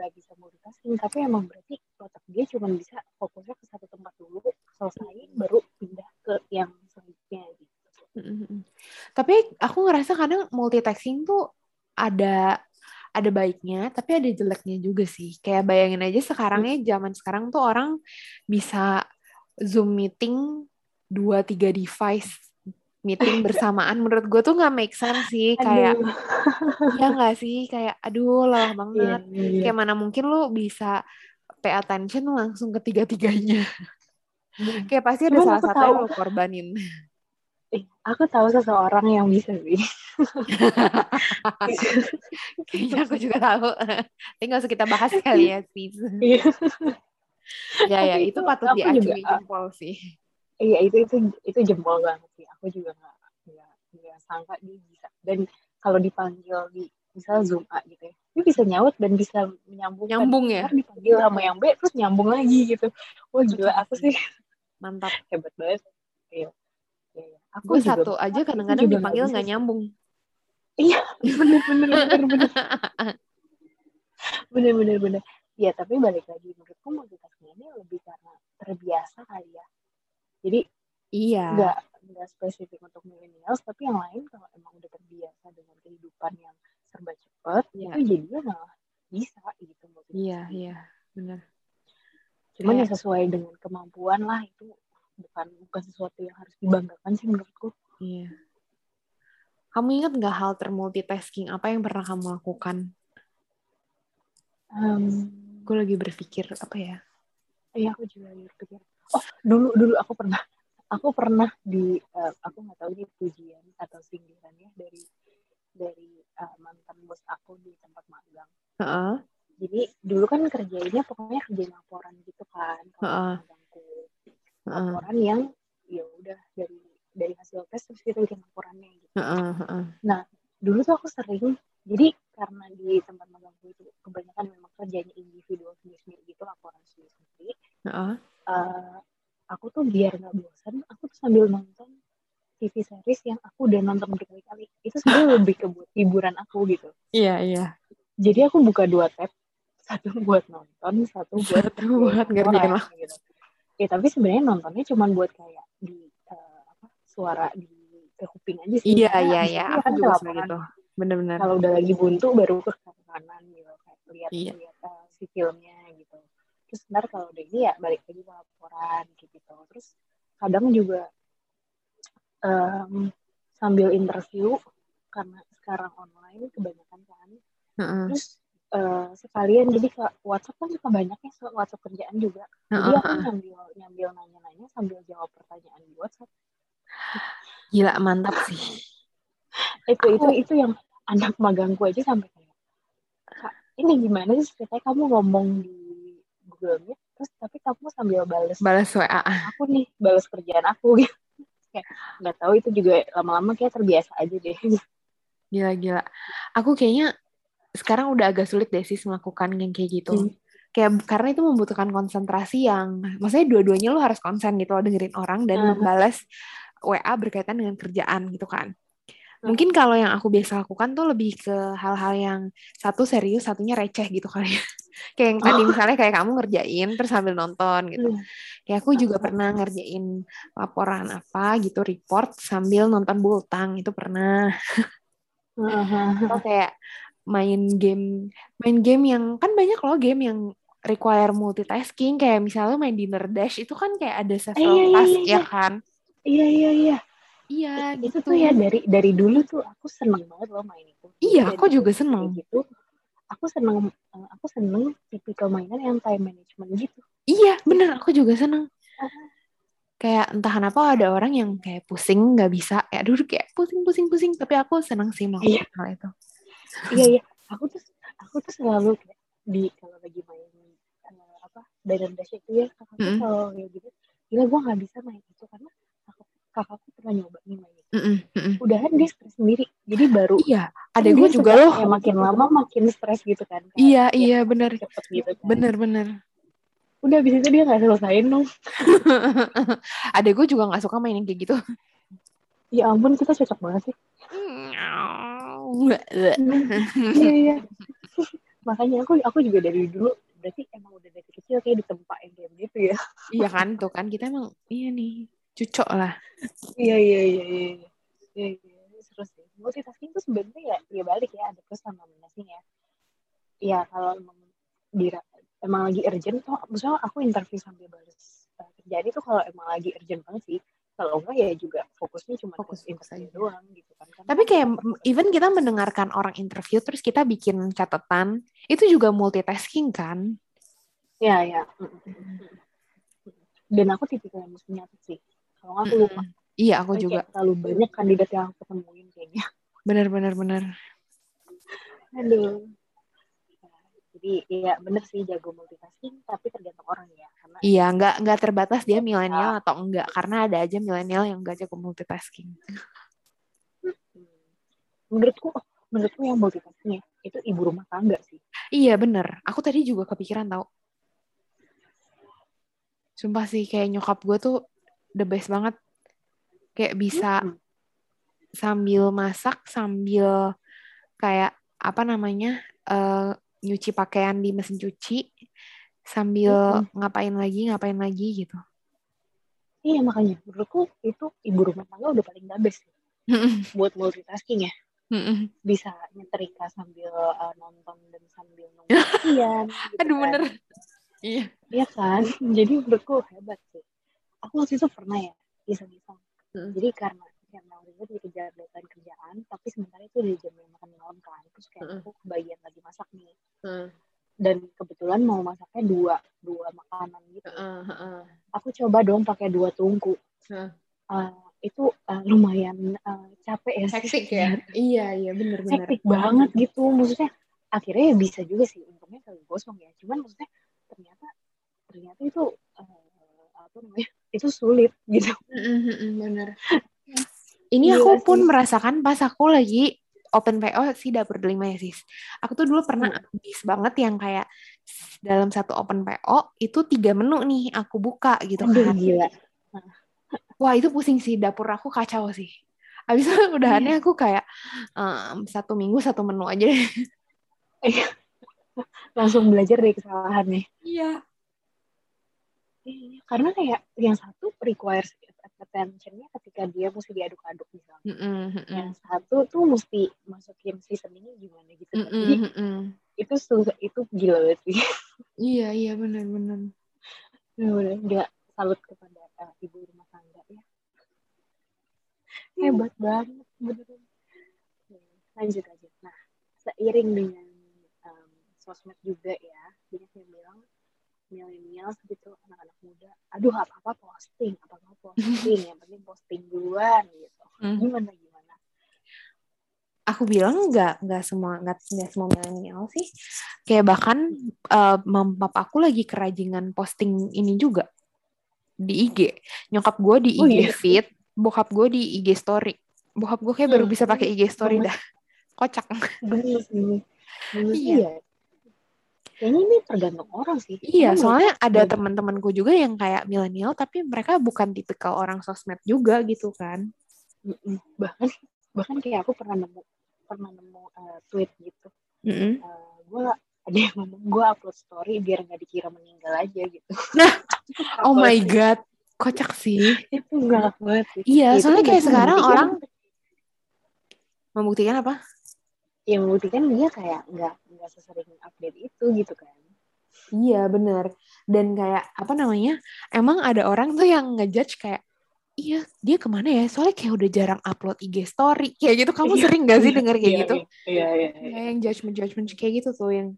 nggak bisa multitasking tapi emang berarti otak dia cuma bisa fokusnya ke satu tempat dulu selesai baru pindah ke yang selanjutnya gitu Mm-mm. Tapi aku ngerasa kadang multitasking tuh ada ada baiknya, tapi ada jeleknya juga sih. Kayak bayangin aja sekarangnya zaman sekarang tuh orang bisa Zoom meeting dua tiga device meeting [LAUGHS] bersamaan. Menurut gue tuh nggak make sense sih. Kayak Aduh. [LAUGHS] ya nggak sih? Kayak aduh lelah Iya, banget. iya, iya. Kayak mana mungkin lu bisa pay attention langsung ke tiga-tiganya. Hmm. Kayak pasti ada Cuman salah satu yang lu korbanin. Eh, aku tahu seseorang yang bisa sih [LAUGHS] Kayaknya aku juga tahu. Tapi nggak usah kita bahas kali ya. Iya. ya, ya, Tapi itu patut diacungi jempol sih. Iya itu itu itu jempol banget sih. Aku juga nggak nggak sangka dia bisa. Dan kalau dipanggil di misal zoom A gitu ya, dia bisa nyaut dan bisa menyambung. Nyambung ya? Ntar dipanggil sama yang B terus nyambung lagi gitu. Wah gila aku sih Mantap. [LAUGHS] hebat banget. Iya. Iya, iya. Aku Gue juga satu aja kadang-kadang dipanggil nggak nyambung. Iya [LAUGHS] bener bener bener bener bener bener bener. Ya tapi balik lagi menurutku multitasking ini lebih karena terbiasa kali ya. Jadi Iya. nggak nggak spesifik untuk millennials tapi yang lain kalau emang udah terbiasa dengan kehidupan yang serba cepat Iya. itu jadinya malah bisa gitu multitasking. Iya, iya, benar. cuman ya Kayak- sesuai dengan kemampuan lah itu bukan bukan sesuatu yang harus dibanggakan sih menurutku Iya. Kamu ingat nggak hal termultitasking apa yang pernah kamu lakukan? Em, Gue lagi berpikir apa ya? iya aku juga lagi berpikir dulu dulu aku pernah aku pernah di eh, aku nggak tahu ini pujian atau sindiran ya dari dari eh, mantan bos aku di tempat magang Heeh. jadi dulu kan kerjainnya pokoknya kerja laporan gitu kan kalau magangku Heeh. laporan yang ya udah dari dari hasil tes terus kita bikin laporannya gitu Heeh. Heeh. dulu tuh aku sering jadi karena di tempat magangku itu kebanyakan memang kerjanya individual sendiri gitu laporan sendiri sendiri Heeh. aku tuh biar nggak bosan aku tuh sambil nonton TV series yang aku udah nonton berkali-kali itu sebenarnya [LAUGHS] lebih ke buat hiburan aku gitu Iya, iya. jadi aku buka dua tab [LAUGHS] satu buat nonton satu [LAUGHS] buat Satu buat ngerjain laporan, gitu ya tapi sebenarnya nontonnya cuma buat kayak di eh, apa suara di ke kuping aja sih Iya, iya, iya. Aku kan juga suka gitu. Bener-bener. kalau udah lagi buntu baru ke kanan gitu kayak lihat Iya. lihat eh, si filmnya terus ntar kalau udah ini ya balik lagi ke laporan gitu terus kadang juga em, sambil interview karena sekarang online kebanyakan kan Heeh. terus eh, sekalian jadi ke WhatsApp kan suka banyak ya so- WhatsApp kerjaan juga jadi Heeh, aku heeh. nyambil nanya-nanya sambil jawab pertanyaan di WhatsApp Gila, mantap sih. itu itu Aku- itu yang anak magangku aja sampai kayak ini gimana sih ceritanya kamu ngomong di Meet terus tapi kamu sambil bales Balas WA. aku nih balas kerjaan aku gitu kayak nggak tahu itu juga lama-lama kayak terbiasa aja deh Gila-gila. Aku kayaknya sekarang udah agak sulit deh sih melakukan yang kayak gitu. Hmm. Kayak karena itu membutuhkan konsentrasi yang, maksudnya dua-duanya lu harus konsen gitu loh dengerin orang dan Hmm. membalas WA berkaitan dengan kerjaan gitu kan. Mungkin kalau yang aku biasa lakukan tuh lebih ke hal-hal yang satu serius, satunya receh gitu kali ya. [LAUGHS] Kayak yang tadi misalnya kayak kamu ngerjain terus sambil nonton gitu. Hmm. Kayak aku juga pernah ngerjain laporan apa gitu, report sambil nonton bultang itu pernah. Atau kayak main game, main game yang kan banyak loh game yang require multitasking kayak misalnya main dinner dash itu kan kayak ada several iya, iya, task iya, ya iya. kan. iya iya iya Iya itu gitu. tuh ya dari dari dulu tuh aku seneng banget loh main itu Iya, Dari aku juga seneng. gitu aku seneng eh, aku seneng tipikal mainan yang time management gitu Iya, bener. Aku juga seneng. Kayak entah kenapa ada orang yang kayak pusing nggak bisa. Ya dulu kayak pusing, pusing, pusing. Tapi aku seneng sih melakukan Iya. hal itu. iya iya aku tuh aku tuh selalu kayak di kalau lagi main eh, apa Diner Dash itu ya kakakku Mm-mm. kalau kayak gitu gila gue nggak bisa main itu karena kakakku pernah nyoba nih Mm-mm, mm-mm. udahan dia stres sendiri. Jadi baru Iya, ada gue juga loh. kayak makin lama makin stres gitu kan Iya, ya, iya cepet gitu kan. Bener, bener. udah abis itu dia nggak selesaiin dong. [LAUGHS] Adek gue juga nggak suka main yang kayak gitu. ya ampun kita cocok banget sih. [LAUGHS] Iya iya. Makanya aku aku juga dari dulu berarti emang udah dari kecil kayak ditempa yang kayak gitu ya. Iya kan tuh kan kita emang iya nih cucok lah. iya iya iya iya iya iya seru sih multitasking tuh sebenarnya ya ya balik ya ada plus sama minusnya ya ya kalau emang dira emang lagi urgent tuh misalnya aku interview sambil balas uh, kerjaan itu kalau emang lagi urgent banget sih kalau enggak ya juga fokusnya cuma Fokus- interview aja. doang gitu kan Kan Tapi kayak even kita mendengarkan orang interview terus kita bikin catatan itu juga multitasking kan? ya ya dan aku tipikal yang mesti nyatet sih kalau nggak aku lupa Mm-mm. Iya aku Kayak juga. terlalu banyak kandidat yang aku ketemuin kayaknya Bener bener bener. aduh jadi ya bener sih jago multitasking tapi tergantung orang ya karena Iya nggak nggak terbatas dia Iya. milenial atau enggak karena ada aja milenial yang nggak jago multitasking. hmm, menurutku menurutku yang multitasking itu ibu rumah tangga sih Iya bener. Aku tadi juga kepikiran tau. Sumpah sih kayak nyokap gue tuh the best banget. Kayak bisa Hmm. sambil masak, sambil kayak apa namanya eh, nyuci pakaian di mesin cuci, sambil ngapain lagi, ngapain lagi gitu. iya makanya menurutku itu ibu rumah tangga udah paling the best sih buat multitasking ya bisa nyetrika sambil uh, nonton dan sambil nunggu [LAUGHS] kalian gitu Aduh kan. bener. Iya. Iya kan jadi menurutku hebat sih aku waktu itu pernah ya iseng-iseng Hmm. jadi karena karena waktu itu dikejar deadline kerjaan tapi sementara itu di jam makan malam kan terus kayak Hmm. aku kebagian lagi masak nih dan kebetulan mau masaknya dua dua makanan gitu aku coba dong pakai dua tungku Heeh. Eh, itu eh, lumayan eh, capek ya Hektik ya. [LAUGHS] Iya iya bener bener. hektik banget gitu maksudnya akhirnya ya bisa juga sih untungnya kali gosong ya cuman maksudnya ternyata ternyata itu eh, apa namanya itu sulit [LAUGHS] gitu bener. Ini Gila aku pun sih. merasakan pas aku lagi open PO si dapur delima ya sis. Aku tuh dulu pernah Hmm. habis banget yang kayak dalam satu open PO itu tiga menu nih aku buka gitu aduh kan. gila Wah itu pusing sih dapur aku kacau sih. Habis itu [LAUGHS] udahannya aku kayak em, satu minggu satu menu aja deh. [LAUGHS] langsung belajar dari kesalahannya Iya. Iya, karena kayak yang satu requires attentionnya ketika dia mesti diaduk-aduk misalnya yang satu tuh mesti masukin seasoningnya gimana gitu kan. jadi itu susah itu gila banget sih Iya iya benar-benar. Bener-bener nggak salut kepada uh, ibu rumah tangga ya. Hebat banget beneran. Oke, Lanjut aja. Nah, seiring dengan um, sosmed juga ya, banyak yang bilang milenial gitu anak-anak muda, aduh apa-apa posting, apa-apa posting, [LAUGHS] yang penting posting duluan gitu. Hmm. Gimana gimana? Aku bilang nggak nggak semua nggak nggak semua milenial sih. Kayak bahkan eh, mam papa aku lagi kerajingan posting ini juga di IG. Nyokap gue di Oh, IG iya. feed, bokap gue di IG story. Bokap gue kayak baru Hmm. bisa pakai IG story dah. Kocak. Gemes ini. Gemes Iya. Kayaknya ini tergantung orang sih. Iya, Karena soalnya ada teman-temanku juga yang kayak milenial tapi mereka bukan tipikal orang sosmed juga gitu kan. Bahkan bahkan kayak aku pernah nemu pernah nemu uh, tweet gitu Mm-mm. gue ada yang ngomong gue upload story biar nggak dikira meninggal aja gitu Nah, [LAUGHS] Oh my sih? god, kocak sih. itu galak banget sih Iya, Ya, soalnya kan kayak sekarang orang [LAUGHS] membuktikan apa? Ya membuktikan dia kayak nggak nggak sesering update itu gitu kan. Iya bener. Dan kayak apa namanya Emang ada orang tuh yang ngejudge kayak Iya dia ke mana ya? Soalnya kayak udah jarang upload IG story. Kayak gitu Kamu Iya, sering gak sih iya, denger kayak iya, gitu? iya iya iya. Kayak yang judgement-judgement kayak gitu tuh Yang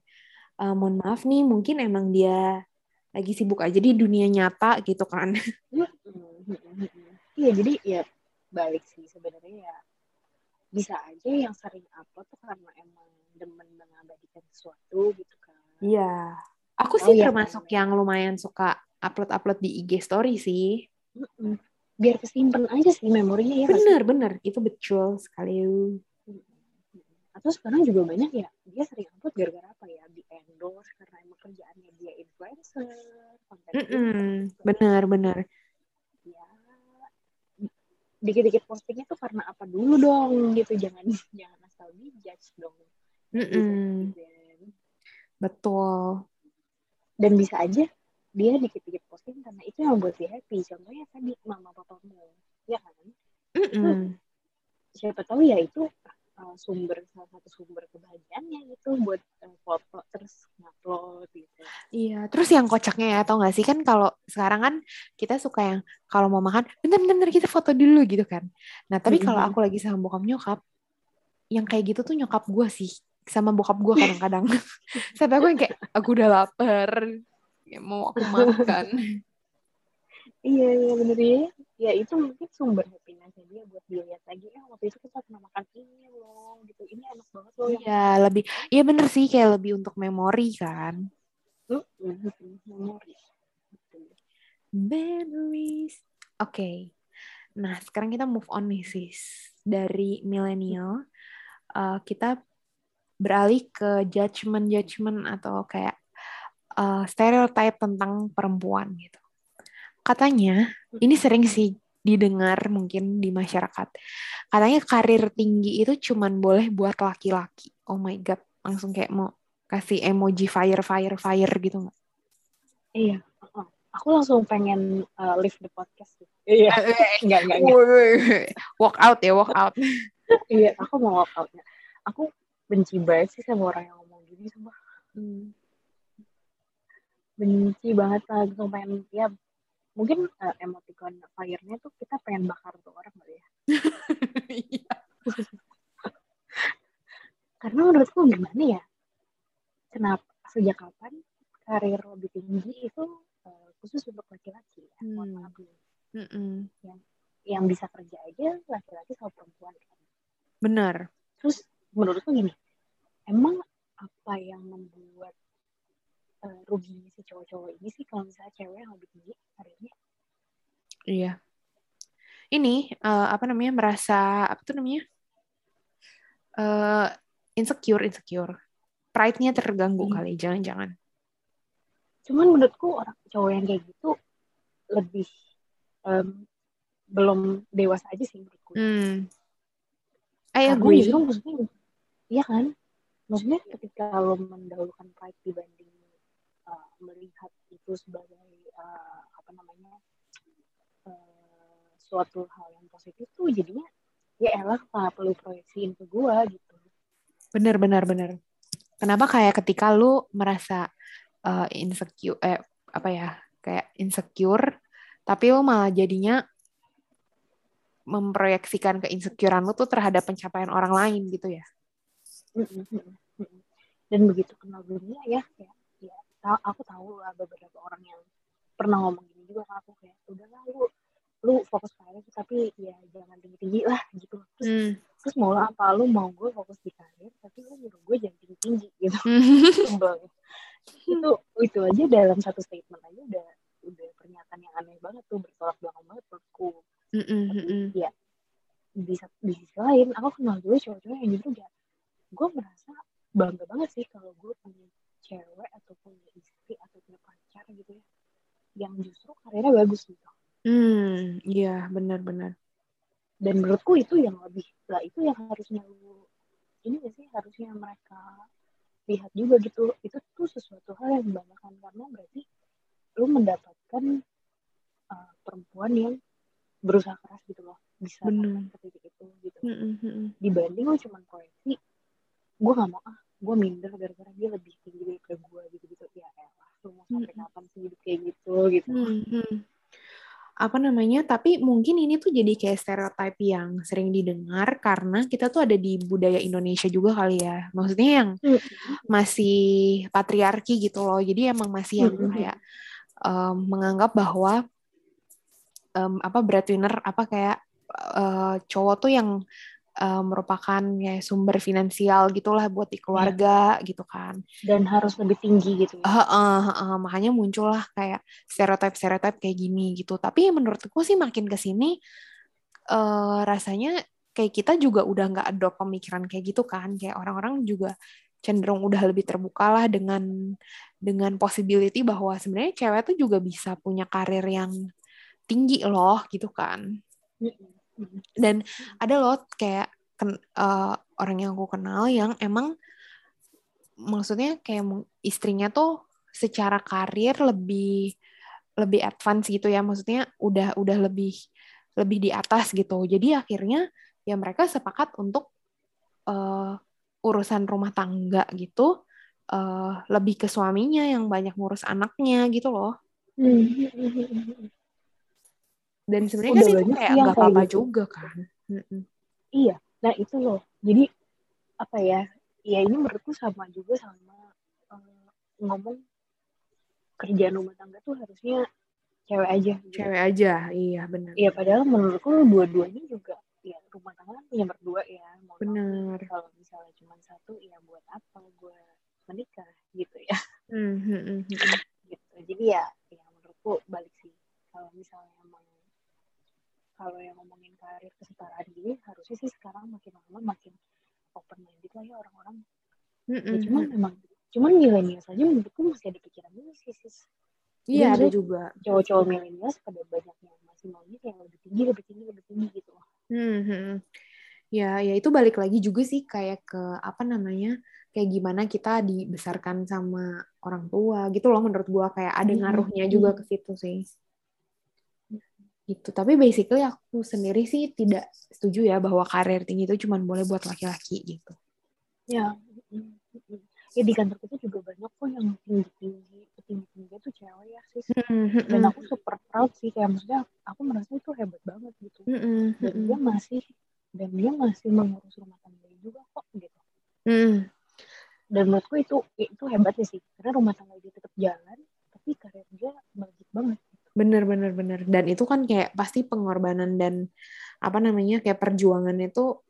eh, mohon maaf nih Mungkin emang dia Lagi sibuk aja di dunia nyata gitu kan. Iya jadi ya balik sih sebenarnya ya bisa aja yang sering upload tuh karena emang demen mengabadikan sesuatu gitu kan. Iya. Aku Oh, sih iya, termasuk bener. yang lumayan suka Upload-upload di IG story sih. Biar kesimpan aja sih memorinya ya nggak sih? Bener bener. Itu betul sekali. Atau sekarang juga banyak ya dia sering upload gara-gara apa ya? Di endorse karena emang kerjaannya dia influencer konten Mm -mm. benar ya dikit-dikit postingnya tuh karena apa dulu dong gitu jangan [LAUGHS] jangan asal dijudge dong Mm gitu, -mm. gitu. betul dan bisa aja dia dikit-dikit posting karena itu yang membuat dia happy contohnya tadi mama papamu ya kan Mm -mm. siapa tahu ya itu uh, sumber salah satu sumber kebahagiaannya gitu buat uh, foto terus ngupload gitu Iya, terus yang kocaknya ya, tau gak sih kan kalau sekarang kan kita suka yang kalau mau makan, bentar-bentar kita foto dulu gitu kan. Nah, tapi kalau Mhm. aku lagi sama bokap nyokap, yang kayak gitu tuh nyokap gue sih, sama bokap gue kadang-kadang. [LAUGHS] Sampai aku yang kayak, aku udah lapar, ya mau aku makan. [LAUGHS] iya iya bener ya ya itu mungkin sumber happinessnya dia buat dia lihat lagi ya waktu itu kita pernah makan ini loh gitu ini enak banget loh Iya, lebih, iya bener sih kayak lebih untuk memori kan. Memori. Memories. Oke. Nah, sekarang kita move on nih, sis. Dari milenial, eh, kita beralih ke judgment-judgment atau kayak eh, stereotype tentang perempuan gitu. Katanya, ini sering sih didengar mungkin di masyarakat. Katanya karir tinggi itu cuman boleh buat laki-laki. Oh my God. Langsung kayak mau kasih emoji fire, fire, fire gitu nggak? iya aku langsung pengen uh, leave the podcast gitu. iya [LAUGHS] enggak enggak enggak walk out ya, walk out. [LAUGHS] iya aku mau walk out ya aku benci banget sih sama orang yang ngomong gini sumpah Hmm. benci banget langsung pengen ya mungkin uh, emoticon fire-nya tuh kita pengen bakar tuh orang kali ya [LAUGHS] karena menurutku gimana ya kenapa sejak kapan karir lebih tinggi itu uh, khusus untuk laki-laki ya mohon Hmm. maaf nih Mm-mm. yang bisa kerja aja laki-laki sama perempuan kan Benar. terus menurutku gini emang apa yang membuat uh, ruginya si cowok-cowok ini sih kalau misalnya cewek yang lebih tinggi karirnya Iya. Eh, apa namanya merasa apa tuh namanya eh insecure, insecure. Pride-nya terganggu Hmm. kali, jangan-jangan. cuman menurutku orang cowok yang kayak gitu lebih em, belum dewasa aja sih menurutku Hmm. Karena agree. justru maksudnya iya kan maksudnya ketika lo mendahulukan pride dibanding uh, melihat itu sebagai uh, apa namanya uh, suatu hal positif tuh jadinya ya elah kenapa perlu proyeksiin ke gua gitu Benar, benar, benar. Kenapa kayak ketika lu merasa eh, insecure, eh, apa ya, kayak insecure, tapi lu malah jadinya memproyeksikan keinsecurean lu tuh terhadap pencapaian orang lain gitu ya. Dan begitu kenal dunia ya kayak ya ta- aku tahu lah beberapa orang yang pernah ngomong gini juga ke aku kayak udahlah lu lu fokus karir tapi ya jangan tinggi tinggi lah gitu. Terus Hmm. terus mau lo apa lu mau gue fokus di karir tapi lu nyuruh gue jangan tinggi tinggi gitu Sebel. itu itu aja dalam satu statement aja udah udah pernyataan yang aneh banget tuh bertolak belakang banget menurutku. Mm-mm, tapi ya di, di sisi lain aku kenal juga cowok-cowok yang justru kayak gue merasa bangga banget sih kalau gue punya cewek atau punya istri atau punya pacar gitu ya yang justru karirnya bagus gitu Hmm, iya benar-benar. dan menurutku itu yang lebih lah itu yang harusnya lu ini gak sih harusnya mereka lihat juga gitu itu tuh sesuatu hal yang membanggakan karena berarti lu mendapatkan uh, perempuan yang berusaha keras gitu loh bisa sampai ke titik itu gitu Mm-mm, mm-mm. dibanding lu cuma proyeksi gue gak mau ah gue minder gara-gara dia lebih tinggi daripada gue gitu gitu ya elah lu mau sampai Mm-mm. kapan sih hidup kayak gitu gitu Hmm, hmm. Apa namanya? Tapi mungkin ini tuh jadi kayak stereotip yang sering didengar karena kita tuh ada di budaya Indonesia juga kali ya. Maksudnya yang masih patriarki gitu loh. Jadi emang masih yang Mm-mm. kayak em, menganggap bahwa em, apa breadwinner apa kayak eh, cowok tuh yang eh, merupakan ya sumber finansial gitulah buat di keluarga gitu kan. dan harus lebih tinggi gitu ya. Heeh, heeh, makanya muncullah kayak stereotip-stereotip kayak gini gitu. Tapi menurutku sih makin ke sini eh, rasanya kayak kita juga udah nggak adopt pemikiran kayak gitu kan. Kayak orang-orang juga cenderung udah lebih terbuka lah dengan dengan possibility bahwa sebenarnya cewek tuh juga bisa punya karir yang tinggi loh gitu kan dan ada loh kayak ken, uh, orang yang aku kenal yang emang maksudnya kayak istrinya tuh secara karir lebih lebih advance gitu ya. Maksudnya udah udah lebih lebih di atas gitu. Jadi akhirnya ya mereka sepakat untuk uh, urusan rumah tangga gitu. Uh, lebih ke suaminya yang banyak ngurus anaknya gitu loh [LAUGHS] dan sebenarnya kan itu kayak nggak apa-apa gitu. juga kan. Iya nah itu loh. Jadi apa ya ya ini menurutku sama juga sama uh, ngomong kerjaan rumah tangga tuh harusnya cewek aja gitu. cewek aja iya benar. Iya padahal menurutku dua-duanya juga ya rumah tangga kan punya berdua ya mau benar. Kalau misalnya cuma satu ya buat apa? Gue menikah gitu ya. Mm -hmm. gitu. Jadi ya ya menurutku balik sih kalau misalnya emang kalau yang ngomongin karir kesetaraan gini harusnya sih sekarang makin lama makin open minded lah ya orang-orang mm -hmm. ya, cuman memang cuman milenial saja menurutku masih ada pikiran ini sih sis. Iya ada juga cowok-cowok milenial pada banyak yang masih maunya yang lebih tinggi lebih tinggi lebih tinggi gitu. Hmm, hmm. ya ya itu balik lagi juga sih kayak ke apa namanya kayak gimana kita dibesarkan sama orang tua gitu loh menurut gua. Kayak ada ngaruhnya juga ke situ sih gitu. Tapi basically aku sendiri sih tidak setuju ya bahwa karir tinggi itu cuma boleh buat laki-laki gitu. Ya ya di kantor kita juga banyak kok yang tinggi tinggi tinggi tinggi tuh cewek ya sih dan aku super proud sih kayak maksudnya aku merasa itu hebat banget gitu. Dan dia masih dan dia masih mengurus rumah tangga juga kok gitu. Dan menurutku itu itu hebatnya sih. Karena rumah tangga dia tetap jalan tapi karir dia melejit banget. Bener bener bener dan itu kan kayak pasti pengorbanan dan apa namanya kayak perjuangan itu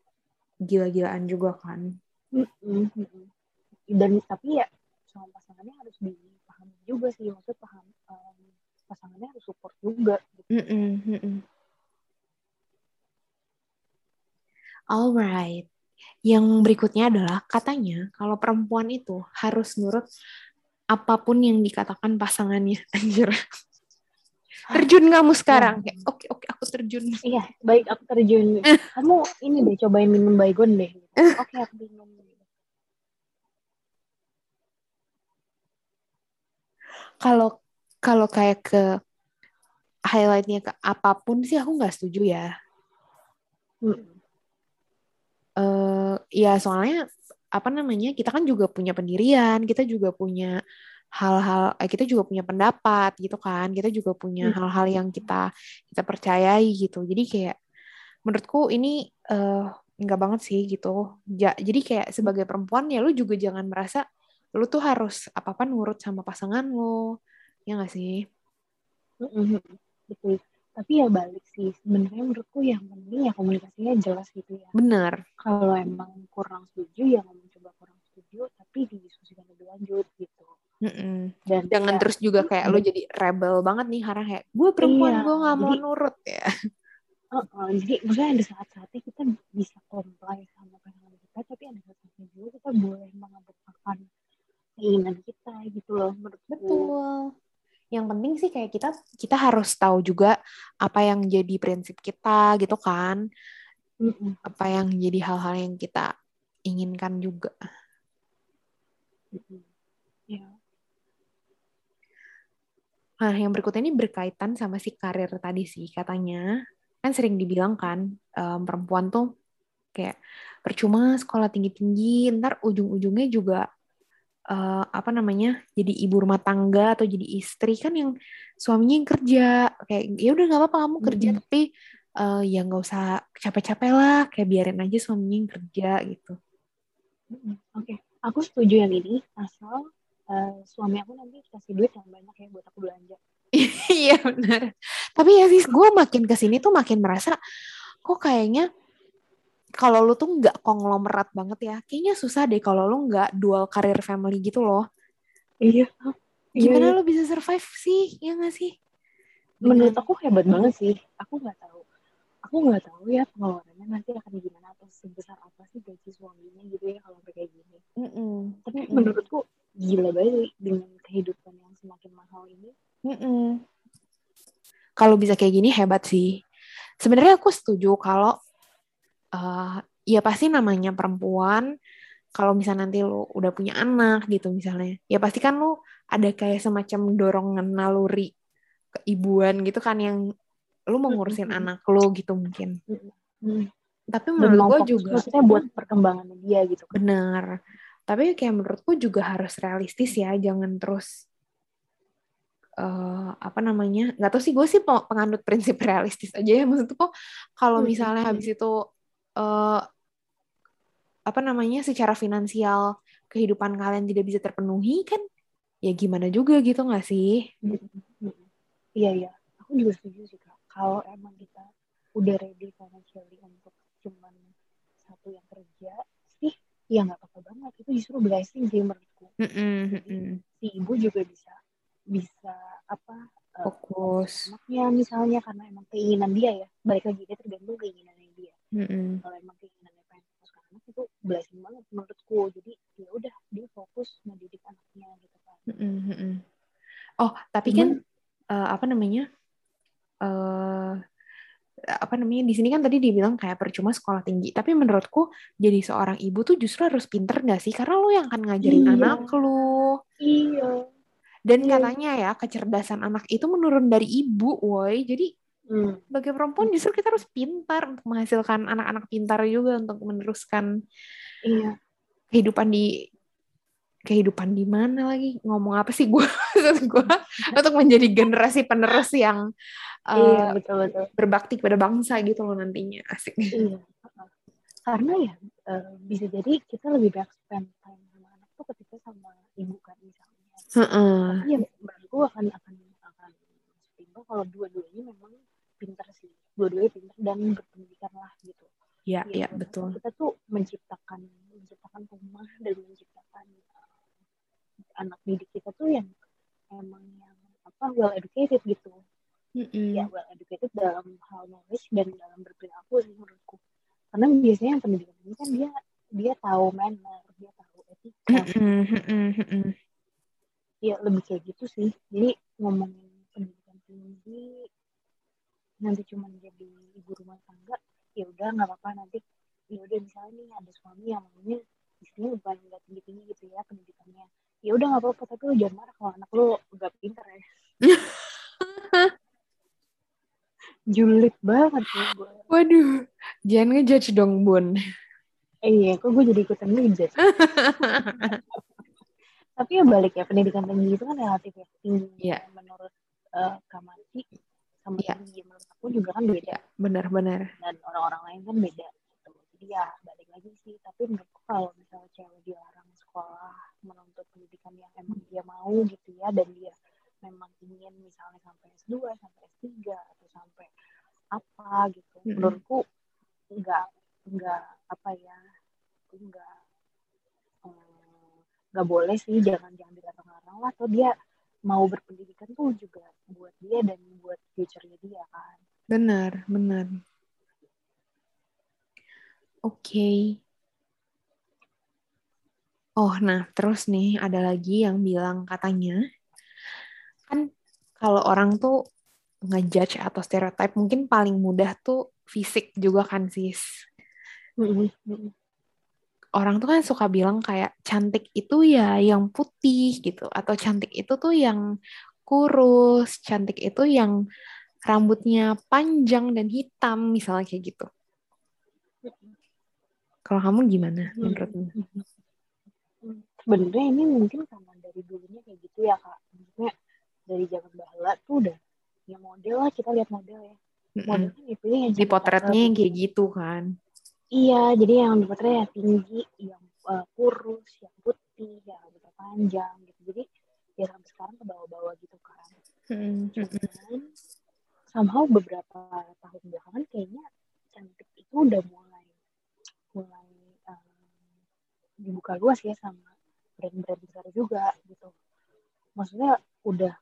gila-gilaan juga kan mm -hmm dan tapi ya sama pasangannya harus dipahami juga sih maksud paham um, pasangannya harus support juga gitu. mm -mm, mm -mm. Alright, yang berikutnya adalah katanya kalau perempuan itu harus nurut apa pun yang dikatakan pasangannya. [LAUGHS] Anjir. Terjun kamu sekarang? Oke, oke, oke, aku terjun. Iya, baik aku terjun. [LAUGHS] Kamu ini deh cobain minum baygon deh. Oke, aku minum. kalau kalau kayak ke highlightnya ke apa pun sih aku nggak setuju ya. Hmm. Uh, ya soalnya apa namanya kita kan juga punya pendirian, kita juga punya hal-hal, eh, kita juga punya pendapat gitu kan, kita juga punya hmm. hal-hal yang kita kita percayai gitu. Jadi kayak menurutku ini uh, nggak banget sih gitu. Ja, jadi kayak sebagai perempuan ya lu juga jangan merasa lu tuh harus apa-apa nurut sama pasangan lu ya gak sih betul tapi ya balik sih sebenarnya menurutku yang penting ya komunikasinya jelas gitu ya benar kalau emang kurang setuju ya ngomong coba kurang setuju tapi didiskusikan lebih lanjut gitu Mm-mm. Dan jangan ya, terus juga [LAUGHS] kayak lo jadi rebel banget nih karena kayak gue perempuan iya, gue nggak mau nurut ya. Uh, uh, jadi maksudnya ada saat-saatnya kita bisa comply sama pasangan kita, tapi ada saat-saatnya juga kita boleh mengedepankan keinginan kita gitu loh menurutku. Betul. Yang penting sih kayak kita kita harus tahu juga apa yang jadi prinsip kita gitu kan. Mm-mm. Apa yang jadi hal-hal yang kita inginkan juga. Ya. Nah, yang berikutnya ini berkaitan sama si karir tadi sih katanya. Kan sering dibilang kan um, perempuan tuh kayak percuma sekolah tinggi-tinggi, ntar ujung-ujungnya juga uh, apa namanya jadi ibu rumah tangga atau jadi istri kan yang suaminya yang kerja kayak ya udah nggak apa-apa kamu kerja mm -hmm. tapi uh, ya nggak usah capek-capek lah kayak biarin aja suaminya yang kerja gitu. Oke, okay. aku setuju yang ini asal uh, suami aku nanti kasih duit yang banyak ya buat aku belanja. [LAUGHS] Iya benar. Tapi ya sih gue makin ke sini tuh makin merasa kok kayaknya kalau lu tuh nggak konglomerat banget ya, kayaknya susah deh kalau lu nggak dual career family gitu loh. Iya. Gimana iya, lu bisa survive sih? Ya nggak sih? Menurut aku hebat banget sih. Aku nggak tahu. Aku nggak tahu ya pengeluarannya nanti akan gimana atau sebesar apa sih gaji suaminya gitu ya kalau kayak gini Mm -mm. tapi Mm. menurutku gila banget dengan kehidupan yang semakin mahal ini Mm-mm. Kalau bisa kayak gini hebat sih. Sebenarnya aku setuju kalau eh, ya pasti namanya perempuan. Kalau misalnya nanti lu udah punya anak gitu misalnya, ya pasti kan lu ada kayak semacam dorongan naluri keibuan gitu kan yang lu mau ngurusin Mm-mm. anak lu gitu mungkin. Hmm. Tapi menurut gue juga maksudnya buat perkembangannya dia gitu kan benar. Tapi kayak menurutku juga harus realistis ya, jangan terus eh apa namanya nggak tahu sih gue sih pe- penganut prinsip [LAUGHS] realistis aja ya maksudku kok kalau Hmm, misalnya hmm. habis itu eh apa namanya secara finansial kehidupan kalian tidak bisa terpenuhi kan ya gimana juga gitu nggak sih Mm-mm. Iya iya, aku juga setuju sih kak. Kalau emang kita udah ready financially untuk cuman satu yang kerja, ya nggak apa-apa banget. Itu justru blessing sih menurutku. Jadi mm-mm. si ibu juga bisa bisa apa eh, fokus anaknya misalnya karena emang keinginan dia ya. Balik lagi dia tergantung keinginannya dia. Mm-mm. Kalau emang keinginannya pengen fokus ke anak itu blessing banget menurutku. Jadi ya udah dia fokus mendidik anaknya gitu kan. Mm-mm, mm-mm. oh tapi kan Cuman eh, apa namanya eh apa namanya di sini kan tadi dibilang kayak percuma sekolah tinggi tapi menurutku jadi seorang ibu tuh justru harus pinter gak sih karena lo yang akan ngajarin Iya. anak lu iya. dan Iya. katanya ya kecerdasan anak itu menurun dari ibu woi jadi Hmm. sebagai perempuan justru kita harus pintar untuk menghasilkan anak-anak pintar juga untuk meneruskan Iya. kehidupan di kehidupan di mana lagi ngomong apa sih gue [LAUGHS] gue untuk menjadi generasi penerus yang eh, Iya betul betul. berbakti pada bangsa gitu loh nantinya asik Iya. Karena ya eh, bisa jadi kita lebih banyak spend time sama anak tuh ketika sama ibu kan misalnya. Heeh. Tapi ya menurutku akan akan akan setimbang kalau dua-duanya memang pintar sih. Dua-duanya pintar dan berpendidikan lah gitu. ya Ya, ya betul Kita tuh menciptakan menciptakan rumah dan eh, anak didik kita tuh yang emang yang apa well educated gitu. Mm-mm. ya well educated dalam hal knowledge dan dalam berperilaku sih menurutku karena biasanya yang pendidikan ini kan dia dia tahu manner dia tahu etika mm-mm. ya lebih kayak gitu sih jadi ngomongin pendidikan tinggi nanti cuma jadi ibu rumah tangga ya udah nggak apa-apa nanti ya udah misalnya nih ada suami yang maunya istrinya bukan nggak tinggi tinggi gitu ya pendidikannya ya udah nggak apa-apa tapi lu jangan marah kalau anak lu nggak pinter ya [LAUGHS] julid banget sih gue waduh jangan ngejudge dong bun Eh, iya, kok gue jadi ikutan ngejudge. [LAUGHS] Tapi ya balik ya, pendidikan tinggi itu kan relatif ya. Tinggi Iya. menurut uh, Kamati sama Iya. tinggi menurut aku juga kan beda. ya benar-benar Dan orang-orang lain kan beda. Gitu. Jadi ya balik lagi sih. Tapi menurutku kalau misalnya cewek dilarang sekolah menuntut pendidikan yang emang dia mau gitu ya. Dan dia memang ingin misalnya sampai S2, sampai S3, atau sampai apa gitu. Mm-mm. Menurutku enggak enggak apa ya enggak eh, nggak boleh sih jangan jangan dilarang-larang lah atau dia mau berpendidikan tuh juga buat dia dan buat future-nya dia kan benar benar oke oh nah terus nih ada lagi yang bilang katanya kan kalau orang tuh ngejudge atau stereotype mungkin paling mudah tuh fisik juga kan sis? Orang tuh kan suka bilang kayak cantik itu ya yang putih gitu. Atau cantik itu tuh yang kurus, cantik itu yang rambutnya panjang dan hitam misalnya kayak gitu. Kalau kamu gimana menurutmu? Sebenarnya ini mungkin karena dari dulunya kayak gitu ya kak maksudnya dari zaman bahula tuh udah ya model lah kita lihat model ya model kan dipilih yang Di potretnya yang kayak gitu kan. Iya, jadi yang dipotret yang tinggi, yang uh, kurus, yang putih, yang rambutnya panjang gitu. Jadi ya sampai sekarang ke bawah-bawah gitu kan. Cuman somehow beberapa tahun belakangan kayaknya cantik itu udah mulai mulai um, dibuka luas ya sama brand-brand besar juga gitu. Maksudnya udah